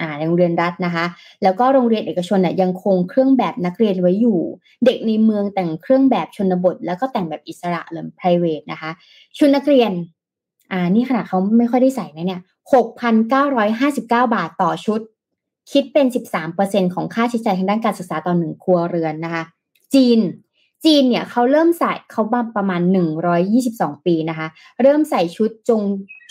S3: อ่าโรงเรียนรัฐนะคะ แล้วก็โรงเรียนเอกชนเนี่ยยังคงเครื่องแบบนักเรียนไว้อยู่ เด็กในเมืองแต่งเครื่องแบบชนบท แล้วก็แต่งแบบอิสระหรือ private นะคะ ชุดนักเรียน อ่า นี่ขนาดเขาไม่ค่อยได้ใส่นะเนี่ยหกพันเก้าร้อยห้าสิบเก้าบาทต่อชุด คิดเป็นสิบสามเปอร์เซ็นของค่าใช้จ่ายทางด้านการศึกษาต่อหนึ่งครัวเรือนนะคะ จีน จีนเนี่ยเขาเริ่มใส่เขาบ้าประมาณ122ปีนะคะ เริ่มใส่ชุดจง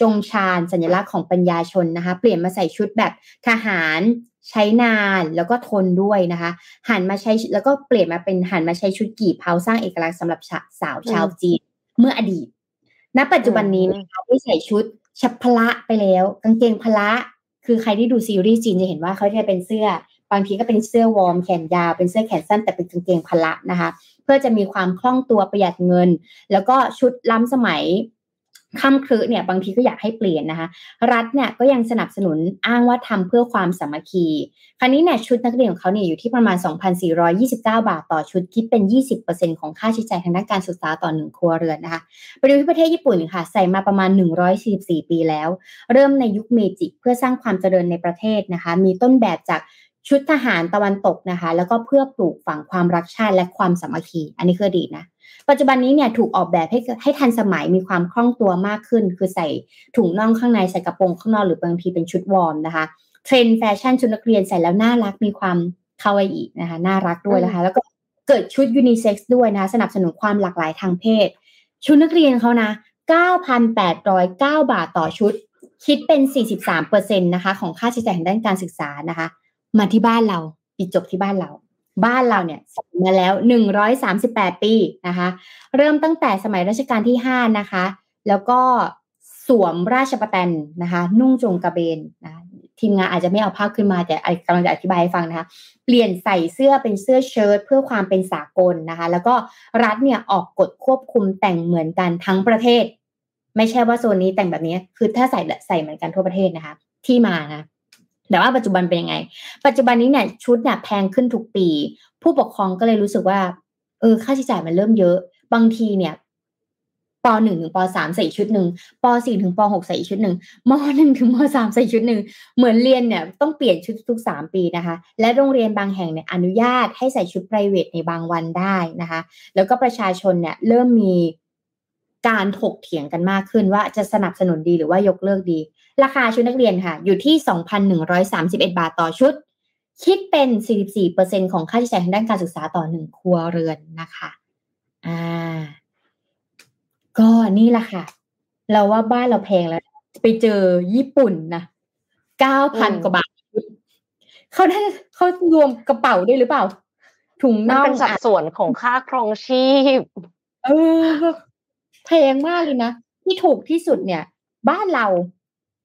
S3: จงชาญสัญลักษณ์ของปัญญาชนนะคะ เปลี่ยนมาใส่ชุดแบบทหารใช้นานแล้วก็ทนด้วยนะคะ หันมาใช้แล้วก็เปลี่ยนมาเป็นหันมาใช้ชุดกี่เผาสร้างเอกลักษณ์สำหรับสาวชาวจีนเมื่ออดีต ณ ปัจจุบันนี้นะคะที่ใส่ชุดชับพละไปแล้ว กางเกงพละ คือใครที่ดูซีรีส์จีนจะเห็นว่าเขาจะเป็นเสื้อบางทีก็เป็นเสื้อวอร์มแขนยาวเป็นเสื้อแขนสั้นแต่เป็นกางเกงพละนะคะ เพื่อจะมีความคล่องตัวประหยัดเงิน แล้วก็ชุดล้ำสมัย ค่ำครึเนี่ยบางทีก็อยากให้เปลี่ยนนะคะ รัฐเนี่ยก็ยังสนับสนุนอ้างว่าทำเพื่อความสามัคคี คราวนี้เนี่ยชุดนักเรียนของเขาเนี่ยอยู่ที่ประมาณ 2,429 บาทต่อชุดคิดเป็น 20%ของค่าใช้จ่ายทางด้านการศึกษาต่อหนึ่งครัวเรือนนะคะไปดูที่ประเทศญี่ปุ่นค่ะ ใส่มาประมาณ 144 ปีแล้ว เริ่มในยุคเมจิเพื่อสร้างความเจริญในประเทศนะคะ มีต้นแบบจากชุดทหารตะวันตกนะคะ แล้วก็เพื่อปลูกฝังความรักชาติและความสามัคคี อันนี้คือดีนะ ปัจจุบันนี้เนี่ยถูกออกแบบให้ให้ทันสมัยมีความคล่องตัวมากขึ้น คือใส่ถุงน่องข้างในใส่กระโปรงข้างนอกหรือบางทีเป็นชุดวอร์มนะคะเทรนด์แฟชั่นชุดนักเรียนใส่แล้วน่ารักมีความคาวาอินะคะน่ารักด้วยนะคะ แล้วก็เกิดชุดยูนิเซ็กซ์ด้วยนะคะสนับสนุนความหลากหลายทางเพศ ชุดนักเรียนเขานะ 9,809 บาทต่อชุด คิดเป็น 43%นะคะ ของค่าใช้จ่ายทางด้านการศึกษานะคะ มาที่บ้านเราปิดจบที่บ้านเรา บ้านเราเนี่ยมาแล้ว 138 ปีนะคะ เริ่มตั้งแต่สมัยรัชกาลที่ 5 นะคะ แล้วก็สวมราชประแตนนะคะ นุ่งจงกระเบนนะทีมงานอาจจะไม่เอาภาพขึ้นมาแต่กำลังจะอธิบายให้ฟังนะคะ เปลี่ยนใส่เสื้อเป็นเสื้อเชิ้ตเพื่อความเป็นสากลนะคะ แล้วก็รัฐเนี่ยออกกฎควบคุมแต่งเหมือนกันทั้งประเทศ ไม่ใช่ว่าโซนนี้แต่งแบบนี้ คือถ้าใส่ใส่เหมือนกันทั่วประเทศนะคะ ที่มานะ แต่ว่าปัจจุบันเป็นยังไง ปัจจุบันนี้เนี่ยชุดเนี่ยแพงขึ้นทุกปี ผู้ปกครองก็เลยรู้สึกว่า เออ ค่าใช้จ่ายมันเริ่มเยอะ บางทีเนี่ยปหนึ่งถึงปสามใส่ชุดหนึ่งปสี่ถึงปหกใส่ชุดหนึ่งมหนึ่งถึงมสามใส่ชุดหนึ่งเหมือนเรียนเนี่ยต้องเปลี่ยนชุดทุกสามปีนะคะ และโรงเรียนบางแห่งเนี่ยอนุญาตให้ใส่ชุด p r i v a t ในบางวันได้นะคะ แล้วก็ประชาชนเนี่ยเริ่มมีการถกเถียงกันมากขึ้นว่าจะสนับสนุนดีหรือว่ายกเลิกดี ราคาชุดนักเรียนค่ะ อยู่ที่ 2,131 บาทต่อชุด คิดเป็น 44%ของค่าใช้จ่ายทางด้านการศึกษาต่อหนึ่งครัวเรือนนะคะอ่าก็นี่แหละค่ะ เราว่าบ้านเราแพงแล้ว ไปเจอญี่ปุ่นนะเก้าพันกว่าบาทเขาได้เขารวมกระเป๋าด้วยหรือเปล่า ถุง
S2: มัน
S3: น่อง
S2: เป็นสัดส่วนของค่าครองชีพ
S3: เออแพงมากเลยนะที่ถูกที่สุดเนี่ย บ้านเรา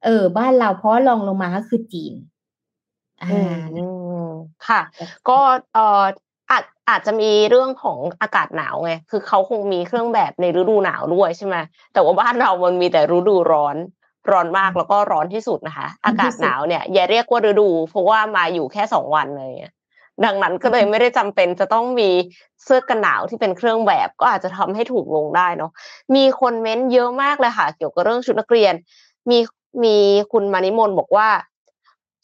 S3: เออ บ้านเราเพราะลองลงมาก็คือจีนอ่
S2: อืามค่ะ ก็เอ่ออาจอาจจะมีเรื่องของอากาศหนาวไง คือเขาคงมีเครื่องแบบในฤดูหนาวด้วยใช่ไหมแต่ว่าบ้านเรามันมีแต่ฤดูร้อน ร้อนมากแล้วก็ร้อนที่สุดนะคะ อากาศหนาวเนี่ย อย่าเรียกว่าฤดู เพราะว่ามาอยู่แค่สองวันเลยอะดังนั้นก็เลยไม่ได้จำเป็นจะต้องมีเสื้อกันหนาวที่เป็นเครื่องแบบ ก็อาจจะทำให้ถูกลงได้เนาะ มีคนเม้นต์เยอะมากเลยค่ะ เกี่ยวกับเรื่องชุดนักเรียน มี มีคุณมานิมนต์บอกว่า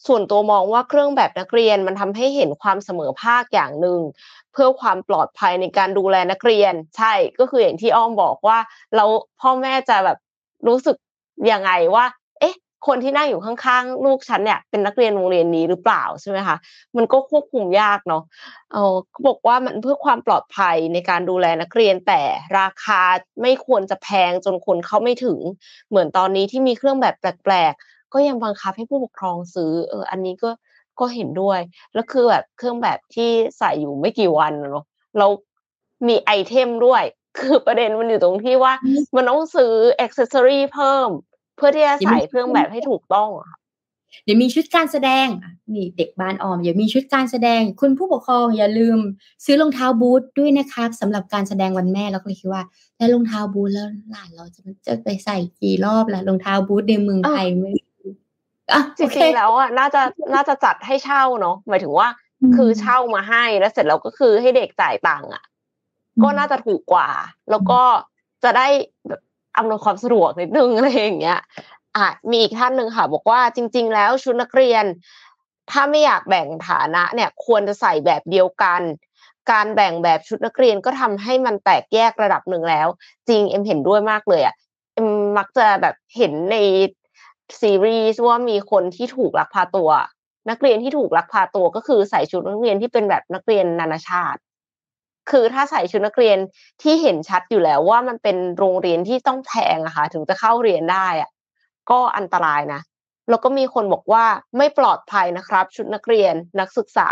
S2: ส่วนตัวมองว่าเครื่องแบบนักเรียนมันทำให้เห็นความเสมอภาคอย่างหนึ่งเพื่อความปลอดภัยในการดูแลนักเรียน ใช่ก็คืออย่างที่อ้อมบอกว่าเราพ่อแม่จะแบบรู้สึกยังไงว่า คนที่นั่งอยู่ข้างๆ ลูกฉันเนี่ยเป็นนักเรียนโรงเรียนนี้หรือเปล่าใช่ไหมคะมันก็ควบคุมยากเนาะเออบอกว่ามันเพื่อความปลอดภัยในการดูแลนักเรียนแต่ราคาไม่ควรจะแพงจนคนเข้าไม่ถึง เหมือนตอนนี้ที่มีเครื่องแบบแปลกๆ ก็ยังบังคับให้ผู้ปกครองซื้อเอออันนี้ก็ก็เห็นด้วย แล้วคือแบบเครื่องแบบที่ใส่อยู่ไม่กี่วันเนาะเรามี item ด้วย คือประเด็นมันอยู่ตรงที่ว่ามันต้องซื้อ accessory เพิ่ม เพื่อที่จะใส่เครื่องแบบให้ถูกต้องอะค่ะ
S3: เดี๋ยวมีชุดการแสดงนี่เด็กบ้านออมเดี๋ยวมีชุดการแสดง คุณผู้ปกครองอย่าลืม ซื้อรองเท้าบูทด้วยนะครับสำหรับการแสดงวันแม่เราก็เลยคิดว่าแล้วรองเท้าบูทแล้วหลานเราจะจะไปใส่กี่รอบล่ะรองเท้าบูทในเมืองไทยไม่
S2: จริงๆแล้วอะน่าจะน่าจะจัดให้เช่าเนาะหมายถึงว่า คือเช่ามาให้แล้วเสร็จแล้วก็คือให้เด็กจ่ายตังค์อะ ก็น่าจะถูกกว่า แล้วก็จะได้แบบ อำนวยความสะดวกนิดนึงอะไรอย่างเงี้ยอะมีอีกท่านหนึ่งค่ะ บอกว่าจริง ๆ แล้วชุดนักเรียน ถ้าไม่อยากแบ่งฐานะเนี่ยควรจะใส่แบบเดียวกัน การแบ่งแบบชุดนักเรียนก็ทำให้มันแตกแยกระดับหนึ่งแล้ว จริงเอ็มเห็นด้วยมากเลยอะเอ็มมักจะแบบเห็นในซีรีส์ว่ามีคนที่ถูกลักพาตัว นักเรียนที่ถูกลักพาตัวก็คือใส่ชุดนักเรียนที่เป็นแบบนักเรียนนานาชาติ คือถ้าใส่ชุดนักเรียนที่เห็นชัดอยู่แล้วว่ามันเป็นโรงเรียนที่ต้องแพงอะค่ะ ถึงจะเข้าเรียนได้อะก็อันตรายนะแล้วก็มีคนบอกว่าไม่ปลอดภัยนะครับ ชุดนักเรียนนักศึกษา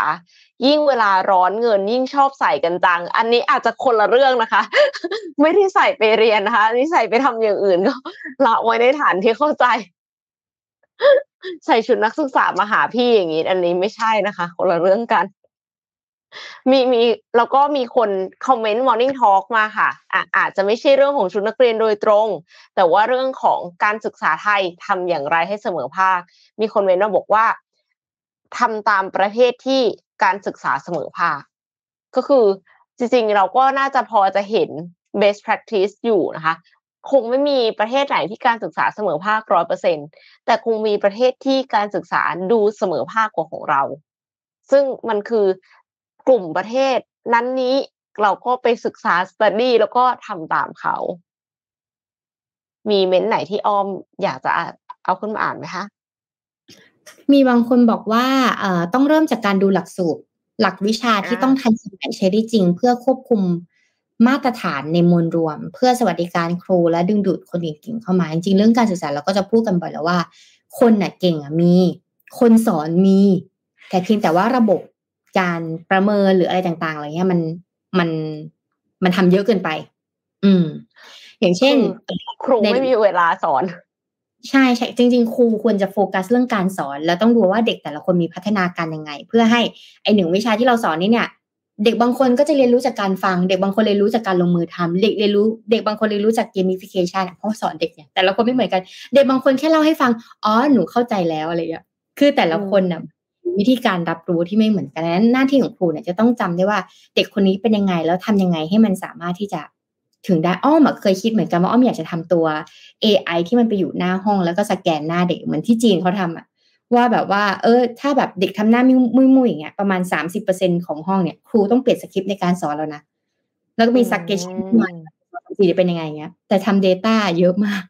S2: ยิ่งเวลาร้อนเงินยิ่งชอบใส่กันจัง อันนี้อาจจะคนละเรื่องนะคะ ไม่ได้ใส่ไปเรียนนะคะนี่ใส่ไปทำอย่างอื่นก็ละไว้ในฐานที่เข้าใจ ใส่ชุดนักศึกษามาหาพี่อย่างนี้ อันนี้ไม่ใช่นะคะ คนละเรื่องกัน มีมีแล้วก็มีคนคอมเมนต์ Morning Talk มาค่ะอะอาจจะไม่ใช่เรื่องของชุดนักเรียนโดยตรง แต่ว่าเรื่องของการศึกษาไทยทำอย่างไรให้เสมอภาค มีคนเมนต์มาบอกว่าทำตามประเทศที่การศึกษาเสมอภาค ก็คือจริงๆ เราก็น่าจะพอจะเห็น best practice อยู่นะคะ คงไม่มีประเทศไหนที่การศึกษาเสมอภาคร้อยเปอร์เซ็นแต่คงมีประเทศที่การศึกษาดูเสมอภาคกว่าของเรา ซึ่งมันคือ กลุ่มประเทศ นั้นนี้เราก็ไปศึกษาสตูดี้แล้วก็ทำตามเขา มีเม้นไหนที่อ้อมอยากจะเอาขึ้นมาอ่านไหมคะ
S3: มีบางคนบอกว่าเอ่อต้องเริ่มจากการดูหลักสูตร หลักวิชาที่ต้องทันสมัยใช้ได้จริง เพื่อควบคุมมาตรฐานในมวลรวม เพื่อสวัสดิการครูและดึงดูดคนเก่งๆเข้ามาจริงๆเรื่องการศึกษาเราก็จะพูดกันบ่อยแล้วว่า คนน่ะเก่งอะมี คนสอนมี แต่เพียงแต่ว่าระบบ การประเมินหรืออะไรต่างๆอะไรเงี้ยมันมันมันทำเยอะเกินไป อืม อย่างเช่น
S2: ครูไม่มีเวลาสอน
S3: ใช่ใช่จริง ๆ ครูควรจะโฟกัสเรื่องการสอน แล้วต้องดูว่าเด็กแต่ละคนมีพัฒนาการยังไง เพื่อให้ไอหนึ่งวิชาที่เราสอนนี่เนี่ย เด็กบางคนก็จะเรียนรู้จากการฟัง เด็กบางคนเรียนรู้จากการลงมือทำเด็กเรียนรู้เด็กบางคนเรียนรู้จาก gamification เพราะสอนเด็กเนี่ยแต่ละคนไม่เหมือนกัน เด็กบางคนแค่เล่าให้ฟังอ๋อหนูเข้าใจแล้วอะไรอย่างเงี้ยคือแต่ละคนน่ะ วิธีการรับรู้ที่ไม่เหมือนกันนั้นหน้าที่ของครูเนี่ยจะต้องจำได้ว่าเด็กคนนี้เป็นยังไงแล้วทำยังไงให้มันสามารถที่จะถึงได้อ้อมเคยคิดเหมือนกันว่าอ้อมอยากจะทำตัว AI ที่มันไปอยู่หน้าห้องแล้วก็สแกนหน้าเด็กเหมือนที่จีนเขาทำอะว่าแบบว่า เออ ถ้าแบบเด็กทำหน้ามุ้ยมุยอย่างเงี้ยประมาณสามสิบเปอร์เซ็นของห้องเนี่ยครูต้องเปลี่ยนสคริปต์ในการสอนแล้วนะ แล้วก็มีสักเกชันมาสีจะเป็นยังไงเงี้ยแต่ทำ Data เยอะมาก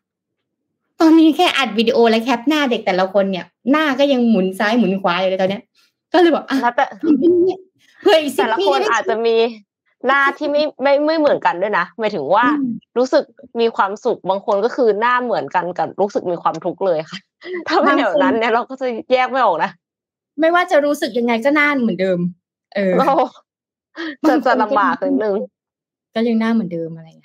S3: ตอนนี้แค่อัดวิดีโอและแคปหน้าเด็กแต่ละคนเนี่ย หน้าก็ยังหมุนซ้ายหมุนขวาอยู่เลยตอนเนี้ย ก็เลยบอกอะแต่
S2: เพื่ออีกแต่ละคนอาจจะมีหน้าที่ไม่ไม่ไม่เหมือนกันด้วยนะหมายถึงว่ารู้สึกมีความสุขบางคนก็คือหน้าเหมือนกันกับรู้สึกมีความทุกข์เลยค่ะ ถ้าไม่แบบนั้นเนี่ยเราก็จะแยกไม่ออกนะ
S3: ไม่ว่าจะรู้สึกยังไงก็หน้าเหมือนเดิม เออ
S2: จะจะลำบากนิดนึง
S3: ก็ยังหน้าเหมือนเดิมอะไร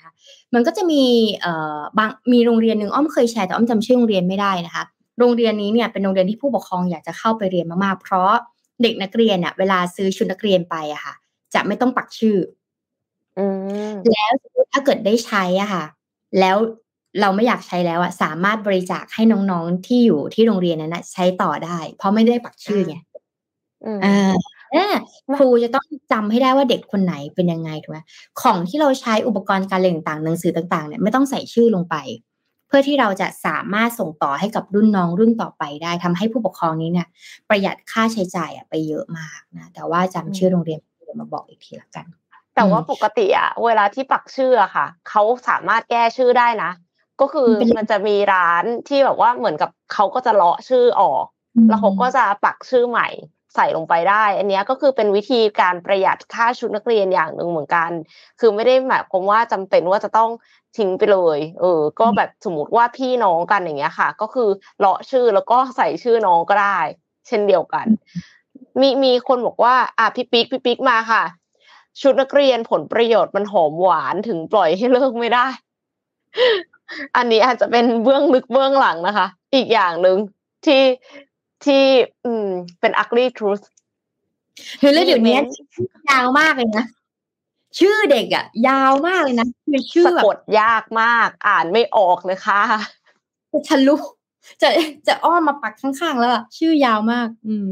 S3: ค่ะ มันก็จะมีเอ่อบางมีโรงเรียนหนึ่งอ้อมเคยแชร์แต่อ้อมจำชื่อโรงเรียนไม่ได้นะคะ โรงเรียนนี้เนี่ยเป็นโรงเรียนที่ผู้ปกครองอยากจะเข้าไปเรียนมากๆ เพราะเด็กนักเรียนเนี่ยเวลาซื้อชุดนักเรียนไปอะค่ะ จะไม่ต้องปักชื่อแล้วถ้าเกิดได้ใช้อะค่ะ แล้วเราไม่อยากใช้แล้วอะสามารถบริจาคให้น้องๆที่อยู่ที่โรงเรียนนั้นนะใช้ต่อได้ เพราะไม่ได้ปักชื่อไงอ่า ครูจะต้องจำให้ได้ว่าเด็กคนไหนเป็นยังไงถูกไหมของที่เราใช้อุปกรณ์การเรียนต่างหนังสือต่างๆเนี่ยไม่ต้องใส่ชื่อลงไป เพื่อที่เราจะสามารถส่งต่อให้กับรุ่นน้องรุ่นต่อไปได้ทำให้ผู้ปกครองนี้เนี่ย ประหยัดค่าใช้จ่ายไปเยอะมากนะแต่ว่าจำชื่อโรงเรียนมาบอกอีกทีละกัน
S2: แต่ว่าปกติอะเวลาที่ปักชื่ออะค่ะเขาสามารถแก้ชื่อได้นะก็คือมันจะมีร้านที่แบบว่าเหมือนกับเขาก็จะเลาะชื่อออก แล้วเขาก็จะปักชื่อใหม่ ใส่ลงไปได้ อันนี้ก็คือเป็นวิธีการประหยัดค่าชุดนักเรียนอย่างหนึ่งเหมือนกัน คือไม่ได้หมายความว่าจำเป็นว่าจะต้องทิ้งไปเลย เออ ก็แบบสมมติว่าพี่น้องกันอย่างเงี้ยค่ะ ก็คือเลาะชื่อแล้วก็ใส่ชื่อน้องก็ได้ เช่นเดียวกัน มีมีคนบอกว่า อะพี่ปิ๊กพี่ปิ๊กมาค่ะ ชุดนักเรียนผลประโยชน์มันหอมหวานถึงปล่อยให้เลิกไม่ได้ อันนี้อาจจะเป็นเบื้องลึกเบื้องหลังนะคะ อีกอย่างหนึ่งที่ ที่อืมเป็น ugly truth
S3: เฮ้ยแล้วเดี๋ยวนี้ยาวมากเลยนะชื่อเด็กอะยาวมากเลยนะคือชื่อ
S2: สะกดยากมาก อ่านไม่ออกเลยค่ะ
S3: จะทะลุจะจะอ้อมมาปักข้างๆแล้วอะชื่อยาวมาก อืม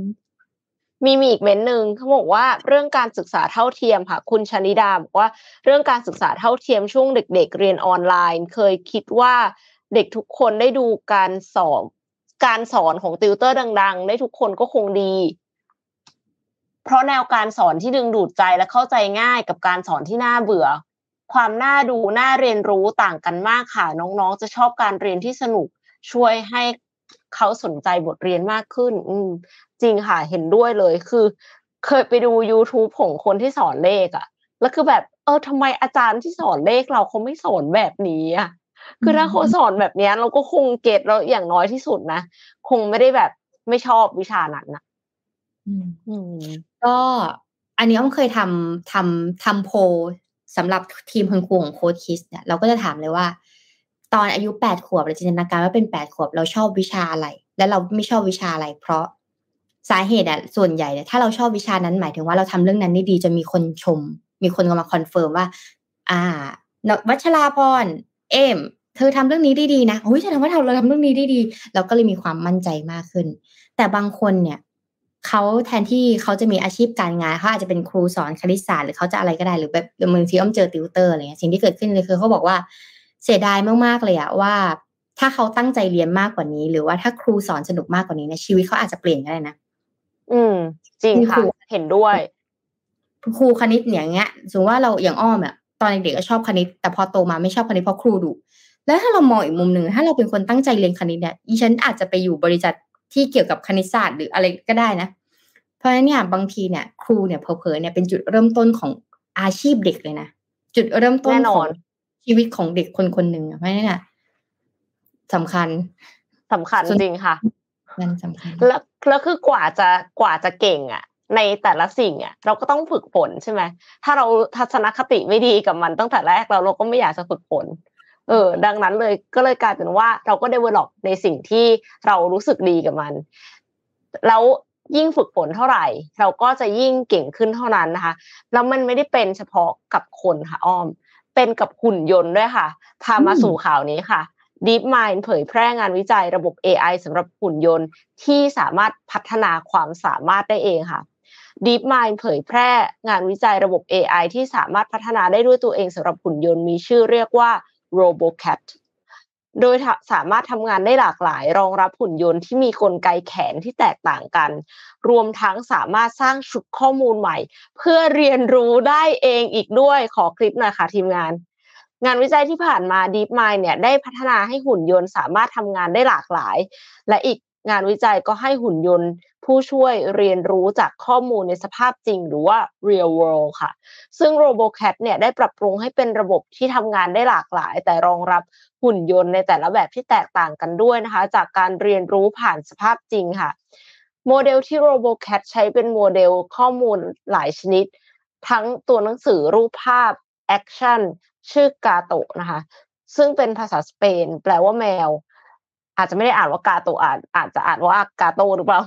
S2: มีมีอีกเม้นหนึ่งเขาบอกว่าเรื่องการศึกษาเท่าเทียมค่ะ คุณชนิดาบอกว่าเรื่องการศึกษาเท่าเทียมช่วงเด็ก ๆ เรียนออนไลน์ เคยคิดว่าเด็กทุกคนได้ดูการสอบ การสอนของติวเตอร์ดัง ๆ ได้ทุกคนก็คงดี เพราะแนวการสอนที่ดึงดูดใจและเข้าใจง่ายกับการสอนที่น่าเบื่อ ความน่าดูน่าเรียนรู้ต่างกันมากค่ะ น้องๆ จะชอบการเรียนที่สนุกช่วยให้เขาสนใจบทเรียนมากขึ้น อืม จริงค่ะ เห็นด้วยเลยคือ เคยไปดู YouTube ของคนที่สอนเลขอะแล้วคือแบบ เออทำไมอาจารย์ที่สอนเลขเราเขาไม่สอนแบบนี้อะ คือถ้าเขาสอนแบบนี้เราก็คงเก็ตแล้วอย่างน้อยที่สุดนะคงไม่ได้แบบไม่ชอบวิชานั้นนะ
S3: อืมก็อันนี้อ้อมเคยทำทำทำโพสำหรับทีมคุณครูของโค้ชคิสเนี่ยเราก็จะถามเลยว่า ตอนอายุแปดขวบเราจินตนาการว่าเป็นแปดขวบเราชอบวิชาอะไร และเราไม่ชอบวิชาอะไร เพราะสาเหตุอะส่วนใหญ่เนี่ยถ้าเราชอบวิชานั้นหมายถึงว่าเราทำเรื่องนั้นได้ดีจะมีคนชม มีคนมา confirm ว่า อ่าวัชราพรเอม เธอทำเรื่องนี้ได้ดีนะโอ้ยแสดงว่าเราทำเรื่องนี้ได้ดี เราก็เลยมีความมั่นใจมากขึ้น แต่บางคนเนี่ยเขาแทนที่เขาจะมีอาชีพการงานเขาอาจจะเป็นครูสอนคณิตศาสตร์หรือเขาจะอะไรก็ได้หรือแบบบางทีอ้อมเจอติวเตอร์อะไรเงี้ยสิ่งที่เกิดขึ้นเลยคือเขาบอกว่าเสียดายมากๆเลยอะว่า ถ้าเขาตั้งใจเรียนมากกว่านี้ หรือว่าถ้าครูสอนสนุกมากกว่านี้ในชีวิตเขาอาจจะเปลี่ยนก็ได้นะ
S2: อืม จริงค่ะเห็นด้วย
S3: ครูคณิตอย่างเงี้ยสมมติว่าเราอย่างอ้อมอะตอนเด็กๆก็ชอบคณิต แต่พอโตมาไม่ชอบคณิตเพราะครูดุ แล้วถ้าเรามองอีกมุมหนึ่งถ้าเราเป็นคนตั้งใจเรียนคณิตเนี่ยอีฉันอาจจะไปอยู่บริษัทที่เกี่ยวกับคณิตศาสตร์หรืออะไรก็ได้นะ เพราะฉะนั้นเนี่ยบางทีเนี่ยครูเนี่ยเพอเพอเนี่ยเป็นจุดเริ่มต้นของอาชีพเด็กเลยนะจุดเริ่มต้นของชีวิตของเด็กคนคนหนึ่งเพราะฉะนั้นเนี่ยสำคัญ
S2: สำคัญจริงค่ะ
S3: มันสำคัญ
S2: แล้วแล้วคือกว่าจะกว่าจะเก่งอะ ในแต่ละสิ่งอะ เราก็ต้องฝึกฝนใช่ไหมถ้าเราทัศนคติไม่ดีกับมันตั้งแต่แรกเราเราก็ไม่อยากจะฝึกฝน เออดังนั้นเลยก็เลยกลายเป็นว่าเราก็ develop ในสิ่งที่เรารู้สึกดีกับมัน แล้วยิ่งฝึกฝนเท่าไหร่ เราก็จะยิ่งเก่งขึ้นเท่านั้นนะคะแล้วมันไม่ได้เป็นเฉพาะกับคนค่ะอ้อม เป็นกับหุ่นยนต์ด้วยค่ะพามาสู่ข่าวนี้ค่ะ DeepMind เผยแพร่งานวิจัยระบบ AI สำหรับหุ่นยนต์ที่สามารถพัฒนาความสามารถได้เองค่ะ DeepMind เผยแพร่งานวิจัยระบบ AI ที่สามารถพัฒนาได้ด้วยตัวเองสำหรับหุ่นยนต์มีชื่อเรียกว่า RoboCat โดยสามารถทำงานได้หลากหลาย รองรับหุ่นยนต์ที่มีกลไกแขนที่แตกต่างกัน รวมทั้งสามารถสร้างชุดข้อมูลใหม่ เพื่อเรียนรู้ได้เองอีกด้วยขอคลิปหน่อยค่ะทีมงาน งานวิจัยที่ผ่านมา DeepMind เนี่ยได้พัฒนาให้หุ่นยนต์สามารถทำงานได้หลากหลาย และอีกงานวิจัยก็ให้หุ่นยนต์ ผู้ช่วยเรียนรู้จากข้อมูลในสภาพจริงหรือว่า real world ค่ะ ซึ่ง RoboCat เนี่ยได้ปรับปรุงให้เป็นระบบที่ทำงานได้หลากหลาย แต่รองรับหุ่นยนต์ในแต่ละแบบที่แตกต่างกันด้วยนะคะ จากการเรียนรู้ผ่านสภาพจริงค่ะ โมเดลที่ RoboCat ใช้เป็นโมเดลข้อมูลหลายชนิด ทั้งตัวหนังสือรูปภาพ action ชื่อ Gato นะคะ ซึ่งเป็นภาษาสเปน แปลว่าแมว อาจจะไม่ได้อ่านว่า Gato อ่านอาจจะอ่านว่า Gato หรือเปล่า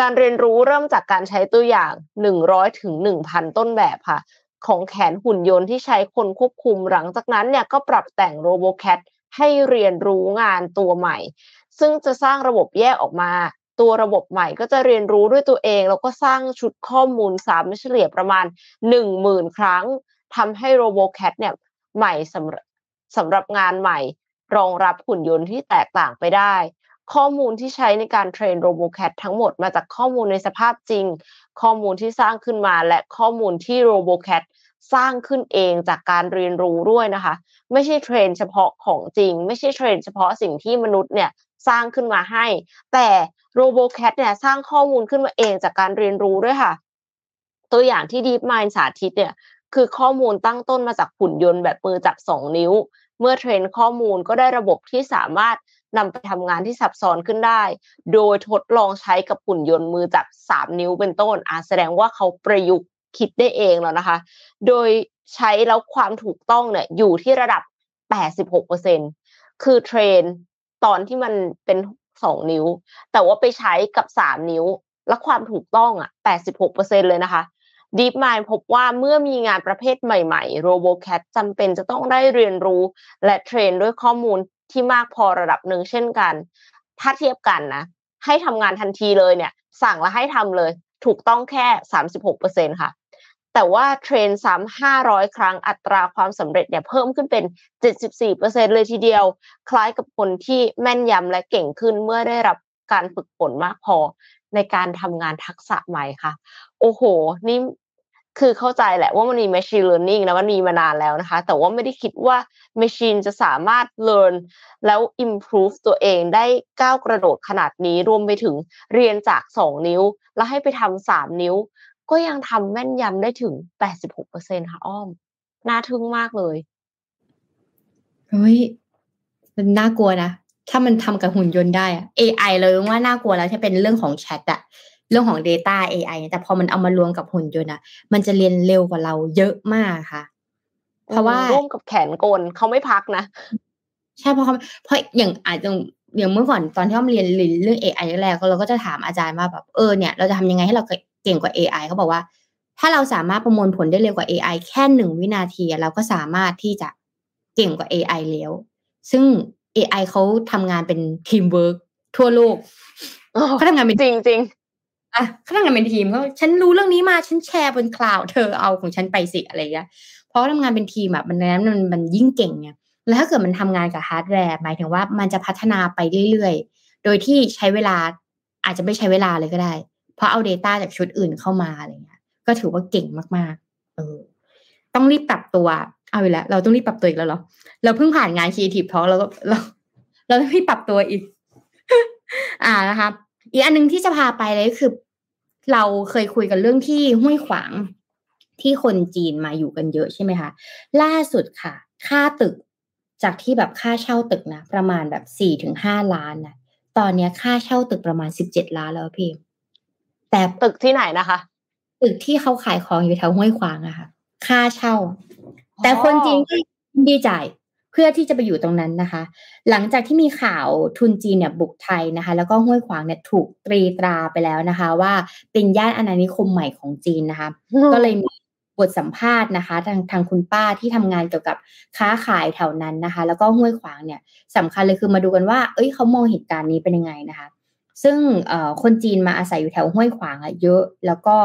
S2: การเรียนรู้เริ่มจากการใช้ตัวอย่างหนึ่งร้อยถึงหนึ่งพันต้นแบบค่ะ ของแขนหุ่นยนต์ที่ใช้คนควบคุมหลังจากนั้นเนี่ยก็ปรับแต่ง RoboCat ให้เรียนรู้งานตัวใหม่ ซึ่งจะสร้างระบบแยกออกมา ตัวระบบใหม่ก็จะเรียนรู้ด้วยตัวเอง แล้วก็สร้างชุดข้อมูลซ้ำเฉลี่ยประมาณหนึ่งหมื่นครั้งทำให้ RoboCat เนี่ยเหมาะสำสำหรับงานใหม่ รองรับหุ่นยนต์ที่แตกต่างไปได้ ข้อมูลที่ใช้ในการ train RoboCat ทั้งหมดมาจากข้อมูลในสภาพจริง ข้อมูลที่สร้างขึ้นมาและข้อมูลที่ RoboCat สร้างขึ้นเองจากการเรียนรู้ด้วยนะคะ ไม่ใช่ train เฉพาะของจริง ไม่ใช่ train เฉพาะสิ่งที่มนุษย์เนี่ยสร้างขึ้นมาให้ แต่ RoboCat เนี่ยสร้างข้อมูลขึ้นมาเองจากการเรียนรู้ด้วยค่ะ ตัวอย่างที่ DeepMind สาธิตเนี่ยคือข้อมูลตั้งต้นมาจากหุ่นยนต์แบบมือจับสองนิ้ว เมื่อ train ข้อมูลก็ได้ระบบที่สามารถ นำไปทำงานที่ซับซ้อนขึ้นได้ โดยทดลองใช้กับหุ่นยนต์มือจับสามนิ้วเป็นต้นอาแสดงว่าเขาประยุกต์คิดได้เองแล้วนะคะ โดยใช้แล้วความถูกต้องเนี่ยอยู่ที่ระดับ 86%คือเทรนตอนที่มันเป็นสองนิ้ว แต่ว่าไปใช้กับสามนิ้ว และความถูกต้องอะ 86%เลยนะคะ DeepMind พบว่าเมื่อมีงานประเภทใหม่ๆ RoboCat จำเป็นจะต้องได้เรียนรู้ และเทรนด้วยข้อมูล ที่มากพอระดับหนึ่งเช่นกัน ถ้าเทียบกันนะ ให้ทำงานทันทีเลยเนี่ย สั่งแล้วให้ทำเลย ถูกต้องแค่36%ค่ะ แต่ว่าเทรนซ้ำ500ครั้งอัตราความสำเร็จเนี่ยเพิ่มขึ้นเป็น74%เลยทีเดียว คล้ายกับคนที่แม่นยำและเก่งขึ้นเมื่อได้รับการฝึกฝนมากพอในการทำงานทักษะใหม่ค่ะ โอ้โห นี่ คือเข้าใจแหละว่ามันมี machine learning นะมันมีมานานแล้วนะคะ แต่ว่าไม่ได้คิดว่า machine จะสามารถ learn แล้ว improve ตัวเองได้ก้าวกระโดดขนาดนี้รวมไปถึงเรียนจากสองนิ้ว แล้วให้ไปทำสามนิ้ว ก็ยังทำแม่นยำได้ถึง 86%ค่ะอ้อม น่าทึ่งมากเลย
S3: เฮ้ยมันน่ากลัวนะ ถ้ามันทำกับหุ่นยนต์ได้อะ AI เลยว่าน่ากลัวแล้วถ้าเป็นเรื่องของแชทอะ เรื่องของ Data AI แต่พอมันเอามารวมกับหุ่นยนต์อะมันจะเรียนเร็วกว่าเราเยอะมากค่ะ เพราะว่า
S2: ร่วมกับแขนกลเขาไม่พักนะ
S3: ใช่เพราะเขาเพราะอย่างอาจจะอย่างเมื่อก่อนตอนที่เราเรียนเรื่อง AI แรกๆเราก็จะถามอาจารย์ว่าแบบเออเนี่ยเราจะทำยังไงให้เราเก่งกว่า AI เขาบอกว่า ถ้าเราสามารถประมวลผลได้เร็วกว่า AI แค่หนึ่งวินาทีเราก็สามารถที่จะเก่งกว่า AI แล้ว ซึ่ง AI เขาทำงานเป็นทีมเวิร์กทั่วโลกเขาทำงานเป็น
S2: จริงจริง
S3: อะเขาทำงานเป็นทีมเขาฉันรู้เรื่องนี้มาฉันแชร์บน cloud เธอเอาของฉันไปสิอะไรเงี้ยเพราะทำงานเป็นทีมอะมันนั้นมันมันยิ่งเก่งไงแล้วถ้าเกิดมันทำงานกับฮาร์ดแวร์หมายถึงว่ามันจะพัฒนาไปเรื่อยๆ โดยที่ใช้เวลาอาจจะไม่ใช้เวลาเลยก็ได้ เพราะเอา Data จากชุดอื่นเข้ามาอะไรเงี้ยก็ถือว่าเก่งมากๆ เออ ต้องรีบปรับตัวเอาอีกแล้วเราต้องรีบปรับตัวอีกแล้วเหรอเราเพิ่งผ่านงาน Creative Talk แล้วก็เราเราต้องรีบปรับตัวอีก อ่านะคะอีกอันนึงที่จะพาไปเลยคือ เราเคยคุยกันเรื่องที่ห้วยขวางที่คนจีนมาอยู่กันเยอะใช่ไหมคะ ล่าสุดค่ะ ค่าตึกจากที่แบบค่าเช่าตึกนะ ประมาณแบบสี่ถึงห้าล้านนะตอนนี้ค่าเช่าตึกประมาณสิบเจ็ดล้านแล้วพี่ แต่
S2: ตึกที่ไหนนะคะ
S3: ตึกที่เขาขายของอยู่แถวห้วยขวางอะค่ะ ค่าเช่า แต่คนจีนก็ดีจ่ายเพื่อที่จะไปอยู่ตรงนั้นนะคะ หลังจากที่มีข่าวทุนจีนเนี่ยบุกไทยนะคะ แล้วก็ห้วยขวางเนี่ยถูกตรีตราไปแล้วนะคะ ว่าเป็นย่านอาณานิคมใหม่ของจีนนะคะ ก็เลยมีบทสัมภาษณ์นะคะ ทางทางคุณป้าที่ทำงานเกี่ยวกับค้าขายแถวนั้นนะคะ แล้วก็ห้วยขวางเนี่ยสำคัญเลยคือมาดูกันว่า เอ้ยเขามองเหตุการณ์นี้เป็นยังไงนะคะ ซึ่งคนจีนมาอาศัยอยู่แถวห้วยขวางอะเยอะแล้วก็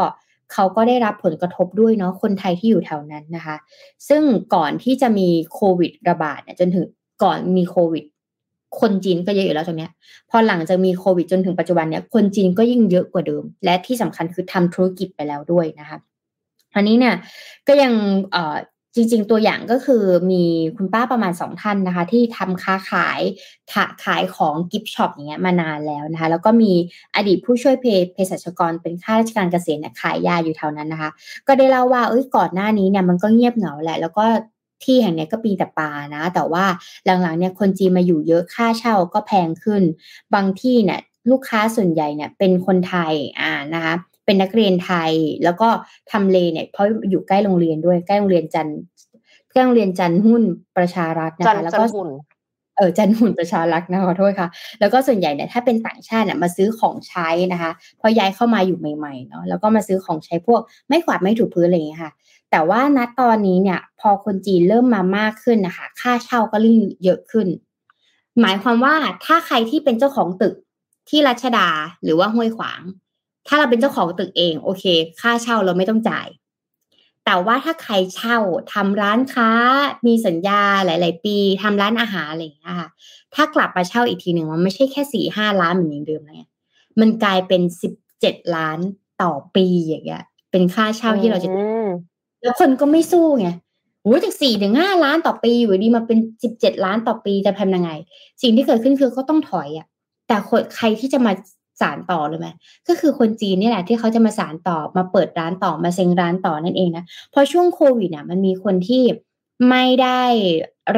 S3: เขาก็ได้รับผลกระทบด้วยเนาะคนไทยที่อยู่แถวนั้นนะคะ ซึ่งก่อนที่จะมีโควิดระบาดเนี่ยจนถึงก่อนมีโควิด คนจีนก็เยอะอยู่แล้วตรงเนี้ยพอหลังจากมีโควิดจนถึงปัจจุบันเนี่ยคนจีนก็ยิ่งเยอะกว่าเดิม และที่สำคัญคือทำธุรกิจไปแล้วด้วยนะคะอันนี้เนี่ยก็ยังเอ่อ จริง ๆ ตัวอย่างก็คือมีคุณป้าประมาณสองท่านนะคะ ที่ทำค้าขายขายของ gift shop อย่างเงี้ยมานานแล้วนะคะ แล้วก็มีอดีตผู้ช่วยเภสัชกรเป็นข้าราชการเกษียณขายยาอยู่แถวนั้นนะคะ ก็ได้เล่าว่าเอ้ยก่อนหน้านี้เนี่ยมันก็เงียบเหงาแหละ แล้วก็ที่แห่งนี้ก็ปีแต่ปลานะ แต่ว่าหลังๆเนี่ยคนจีนมาอยู่เยอะค่าเช่าก็แพงขึ้น บางที่เนี่ยลูกค้าส่วนใหญ่เนี่ยเป็นคนไทยอ่านะคะ เป็นนักเรียนไทย แล้วก็ทำเลเนี่ยเพราะอยู่ใกล้โรงเรียนด้วยใกล้โรงเรียนจันใกล้โรงเรียนจันหุ้นประชารัฐนะคะแล้วก็เออจันหุ่นประชารัฐนะขอโทษค่ะ แล้วก็ส่วนใหญ่เนี่ยถ้าเป็นต่างชาติเนี่ยมาซื้อของใช้นะคะพอย้ายเข้ามาอยู่ใหม่ๆเนาะแล้วก็มาซื้อของใช้พวกไม่ขวาดไม่ถูพื้นอะไรอย่างเงี้ยค่ะ แต่ว่าณตอนนี้เนี่ย พอคนจีนเริ่มมามากขึ้นนะคะ ค่าเช่าก็ริ่งเยอะขึ้น หมายความว่าถ้าใครที่เป็นเจ้าของตึกที่รัชดาหรือว่าห้วยขวาง ถ้าเราเป็นเจ้าของตึกเอง โอเค ค่าเช่าเราไม่ต้องจ่าย แต่ว่าถ้าใครเช่าทำร้านค้า มีสัญญาหลาย ๆ ปีทำร้านอาหารอะไรอย่างเงี้ยค่ะ ถ้ากลับมาเช่าอีกทีหนึ่งมันไม่ใช่แค่สี่ห้าล้านเหมือนอย่างเดิมแล้วมันกลายเป็นสิบเจ็ดล้านต่อปีอย่างเงี้ย เป็นค่าเช่าที่เราจะแล้วคนก็ไม่สู้ไงโอ้จากสี่ถึงห้าล้านต่อปีอยู่ดีมาเป็นสิบเจ็ดล้านต่อปีจะทำยังไง สิ่งที่เกิดขึ้นคือเขาต้องถอยอะ แต่คนใครที่จะมา สารต่อเลยไหมก็คือคนจีนนี่แหละที่เขาจะมาสารต่อมาเปิดร้านต่อมาเซ็งร้านต่อนั่นเองนะเพราะช่วงโควิดเนี่ยมันมีคนที่ไม่ได้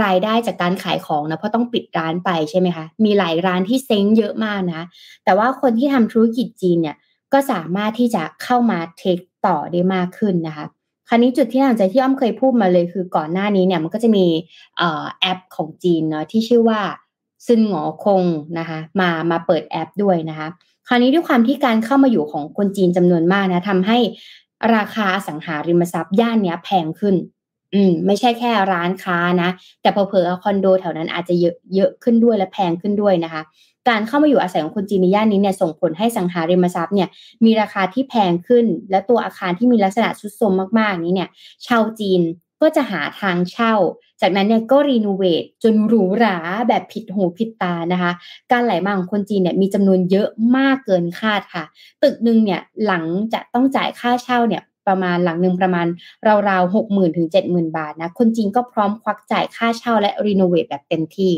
S3: รายได้จากการขายของนะเพราะต้องปิดร้านไปใช่ไหมคะมีหลายร้านที่เซ็งเยอะมากนะแต่ว่าคนที่ทำธุรกิจจีนเนี่ยก็สามารถที่จะเข้ามาเทคต่อได้มากขึ้นนะคะคราวนี้จุดที่น่าสนใจที่อ้อมเคยพูดมาเลยคือก่อนหน้านี้เนี่ยมันก็จะมีแอปของจีนเนาะที่ชื่อว่าซึนหงอคงนะคะมามาเปิดแอปด้วยนะคะ คราวนี้ด้วยความที่การเข้ามาอยู่ของคนจีนจำนวนมากนะทำให้ราคาสังหาริมทรัพย์ย่านเนี้ยแพงขึ้น อืม ไม่ใช่แค่ร้านค้านะ แต่เผลอๆคอนโดแถวนั้นอาจจะเยอะเยอะขึ้นด้วยและแพงขึ้นด้วยนะคะ การเข้ามาอยู่อาศัยของคนจีนในย่านนี้เนี่ยส่งผลให้สังหาริมทรัพย์เนี่ย มีราคาที่แพงขึ้น และตัวอาคารที่มีลักษณะชุดโทรมมากๆนี้เนี่ย ชาวจีนก็จะหาทางเช่า จากนั้นเนี่ยก็รีโนเวทจนหรูหราแบบผิดหูผิดตานะคะ การไหลมาของคนจีนเนี่ยมีจำนวนเยอะมากเกินคาดค่ะ ตึกหนึ่งเนี่ยหลังจะต้องจ่ายค่าเช่าเนี่ยประมาณหลังหนึ่งประมาณราวๆหกหมื่นถึงเจ็ดหมื่นบาทนะ คนจีนก็พร้อมควักจ่ายค่าเช่าและรีโนเวทแบบเต็มที่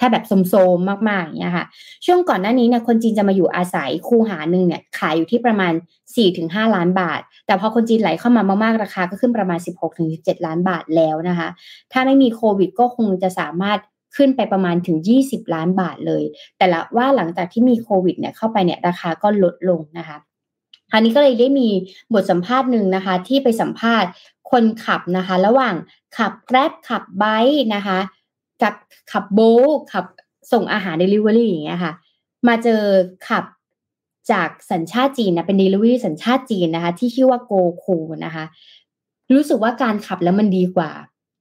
S3: ถ้าแบบโสมๆมากๆอย่างเงี้ยค่ะ ช่วงก่อนหน้านี้เนี่ยคนจีนจะมาอยู่อาศัยคูหาหนึ่งเนี่ยขายอยู่ที่ประมาณ 4-5 ล้านบาท แต่พอคนจีนไหลเข้ามามากๆราคาก็ขึ้นประมาณ 16-17 ล้านบาทแล้วนะคะ ถ้าไม่มีโควิดก็คงจะสามารถขึ้นไปประมาณถึง 20 ล้านบาทเลย แต่ละว่าหลังจากที่มีโควิดเนี่ยเข้าไปเนี่ยราคาก็ลดลงนะคะคราวนี้ก็เลยได้มีบทสัมภาษณ์หนึ่งนะคะ ที่ไปสัมภาษณ์คนขับนะคะ ระหว่างขับแกร็บขับไบค์นะคะ ขับขับโบขับส่งอาหารเดลิเวอรี่อย่างเงี้ยค่ะ มาเจอขับจากสัญชาติจีนนะเป็นเดลิเวอรี่สัญชาติจีนนะคะ ที่ชื่อว่าโกคูนะคะ รู้สึกว่าการขับแล้วมันดีกว่า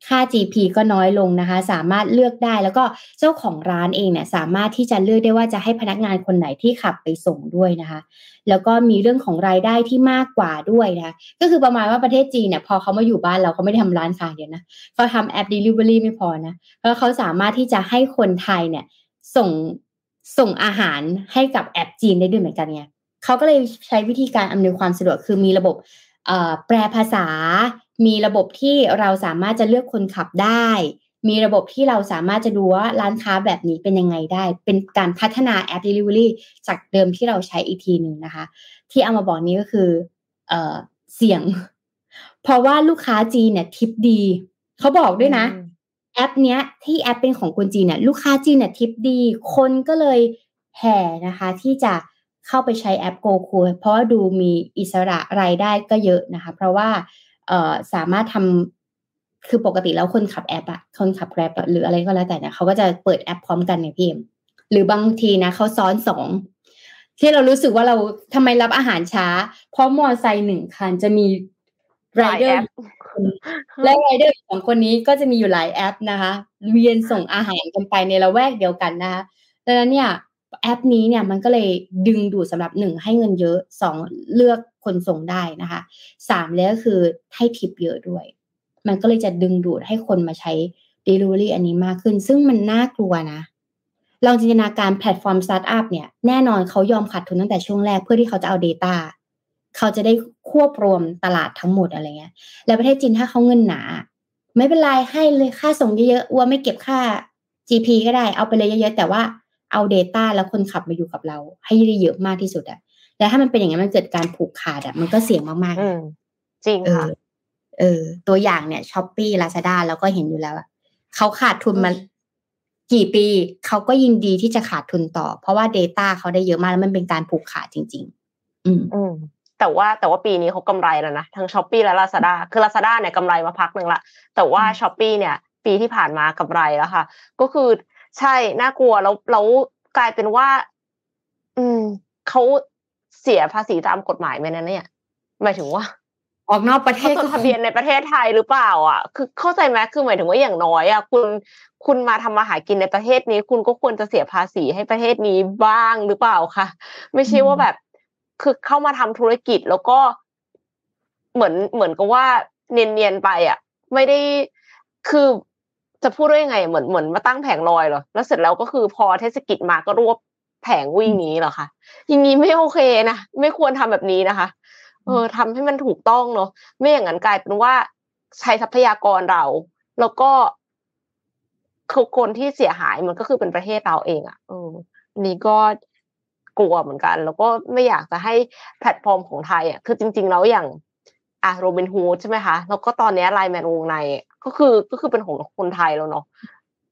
S3: ค่า GP ก็น้อยลงนะคะ สามารถเลือกได้แล้วก็เจ้าของร้านเองเนี่ยสามารถที่จะเลือกได้ว่าจะให้พนักงานคนไหนที่ขับไปส่งด้วยนะคะ แล้วก็มีเรื่องของรายได้ที่มากกว่าด้วยนะคะก็คือประมาณว่าประเทศจีนเนี่ยพอเขามาอยู่บ้านเราเขาไม่ได้ทำร้านค้าเดียวนะเขาทำแอป Delivery ไม่พอนะเพราะเขาสามารถที่จะให้คนไทยเนี่ยส่งส่งอาหารให้กับแอปจีนได้ด้วยเหมือนกันไงเขาก็เลยใช้วิธีการอำนวยความสะดวกคือมีระบบแปลภาษา มีระบบที่เราสามารถจะเลือกคนขับได้ มีระบบที่เราสามารถจะดูว่าร้านค้าแบบนี้เป็นยังไงได้ เป็นการพัฒนาแอป Delivery จากเดิมที่เราใช้อีกทีหนึ่งนะคะ ที่เอามาบอกนี้ก็คือเอเสียง เพราะว่าลูกค้าจีนเนี่ยทิปดี เขาบอกด้วยนะ แอปเนี้ยที่แอปเป็นของคนจีนเนี่ยลูกค้าจีนเนี่ยทิปดี คนก็เลยแห่นะคะ ที่จะเข้าไปใช้แอปโกคูเพราะว่าดูมีอิสระรายได้ก็เยอะนะคะ เพราะว่าเอ่อ สามารถทำคือปกติแล้วคนขับแอปอะคนขับแกร็บหรืออะไรก็แล้วแต่เนี่ยเขาก็จะเปิดแอปพร้อมกันเนี่ยพี่เอ็มหรือบางทีนะเขาซ้อนสองที่เรารู้สึกว่าเราทำไมรับอาหารช้า เพราะมอไซค์หนึ่งคันจะมีรายเดอร์และรายเดอร์สองคนนี้ก็จะมีอยู่หลายแอปนะคะเวียนส่งอาหารกันไปในละแวกเดียวกันนะคะดังนั้นเนี่ย แอปนี้เนี่ยมันก็เลยดึงดูดสำหรับหนึ่งให้เงินเยอะสองเลือกคนส่งได้นะคะสามแล้วก็คือให้ทิปเยอะด้วย มันก็เลยจะดึงดูดให้คนมาใช้ Delivery อันนี้มากขึ้น ซึ่งมันน่ากลัวนะลองจินตนาการแพลตฟอร์มสตาร์ทอัพเนี่ยแน่นอนเขายอมขาดทุนตั้งแต่ช่วงแรกเพื่อที่เขาจะเอา Data เขาจะได้ควบรวมตลาดทั้งหมดอะไรเงี้ย แล้วประเทศจีนถ้าเขาเงินหนา ไม่เป็นไรให้เลยค่าส่งเยอะๆว่าไม่เก็บค่า GP ก็ได้เอาไปเลยเยอะๆแต่ว่า เอา Data แล้วคนขับมาอยู่กับเรา ให้ได้เยอะมากที่สุดอะแล้วถ้ามันเป็นอย่างนี้มันเกิดการผูกขาดอะมันก็เสี่ยงมาก
S2: ๆจริงค่ะ
S3: เออตัวอย่างเนี่ยช้อปปี้ลาซาด้าเราก็เห็นอยู่แล้วอะเขาขาดทุนมากี่ปีเขาก็ยินดีที่จะขาดทุนต่อ เพราะว่า Data เขาได้เยอะมากแล้วมันเป็นการผูกขาดจริง ๆ อืม
S2: อืมแต่ว่าแต่ว่าปีนี้เขากำไรแล้วนะทั้ง Shopee และลาซาด้าคือลาซาด้าเนี่ยกำไรมาพักหนึ่งละแต่ว่า Shopee เนี่ย ปีที่ผ่านมากำไรแล้วค่ะ ก็คือ ใช่น่ากลัวแล้วแล้วกลายเป็นว่า อืมเขาเสียภาษีตามกฎหมายไหมนั่นเนี่ยหมายถึงว่า
S3: ออกนอกประเทศ
S2: ก็ทะเบียนในประเทศไทยหรือเปล่า อะ คือเข้าใจไหมคือหมายถึงว่าอย่างน้อยอะคุณคุณมาทำมาหากินในประเทศนี้ คุณก็ควรจะเสียภาษีให้ประเทศนี้บ้างหรือเปล่าคะไม่ใช่ว่าแบบ คือเข้ามาทำธุรกิจแล้วก็ เหมือนเหมือนกับว่าเนียนๆไปอะ ไม่ได้คือ จะพูดได้ยังไงเหมือนเหมือนมาตั้งแผงลอยเหรอแล้วเสร็จแล้วก็คือพอเทศกิจมาก็รวบแผงวิ่งนี้เหรอคะอย่างนี้ไม่โอเคนะไม่ควรทำแบบนี้นะคะ เออทำให้มันถูกต้องเนาะไม่อย่างนั้นกลายเป็นว่าใช้ทรัพยากรเรา แล้วก็คือคนที่เสียหายมันก็คือเป็นประเทศเราเองอะ่ะเออนี่ก็กลัวเหมือนกัน แล้วก็ไม่อยากจะให้แพลตฟอร์มของไทยอะคือจริง ๆ แล้วอย่างอะโรบินฮูดใช่ไหมคะแล้วก็ตอนนี้ LINE MAN Wongnai ก็คือก็คือเป็นของคนไทยแล้วเนาะ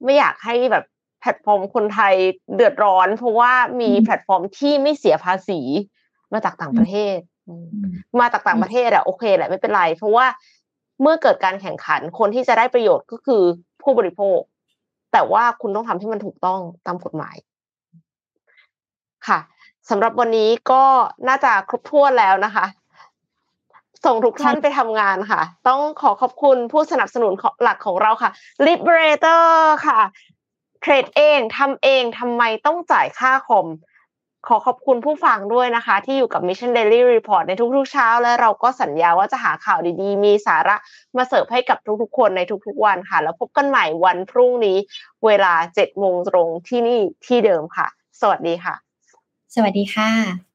S2: ไม่อยากให้แบบแพลตฟอร์มคนไทยเดือดร้อน เพราะว่ามีแพลตฟอร์มที่ไม่เสียภาษี มาจากต่างประเทศ มาจากต่างประเทศอะโอเคแหละไม่เป็นไร เพราะว่าเมื่อเกิดการแข่งขันคนที่จะได้ประโยชน์ก็คือผู้บริโภค แต่ว่าคุณต้องทำให้มันถูกต้องตามกฎหมาย ค่ะสำหรับวันนี้ก็น่าจะครบถ้วนแล้วนะคะ ส่งทุกท่านไปทำงานค่ะ ต้องขอขอบคุณผู้สนับสนุนหลักของเราค่ะ Liberator ค่ะเทรดเองทำเองทำไมต้องจ่ายค่าคอมขอขอบคุณผู้ฟังด้วยนะคะ ที่อยู่กับ Mission Daily Report ในทุกๆเช้า และเราก็สัญญาว่าจะหาข่าวดีๆ มีสาระมาเสิร์ฟให้กับทุกๆคนในทุกๆวันค่ะ แล้วพบกันใหม่วันพรุ่งนี้ เวลา7โมงตรงที่นี่ที่เดิมค่ะ สวัสดีค่ะ
S3: สวัสดีค่ะ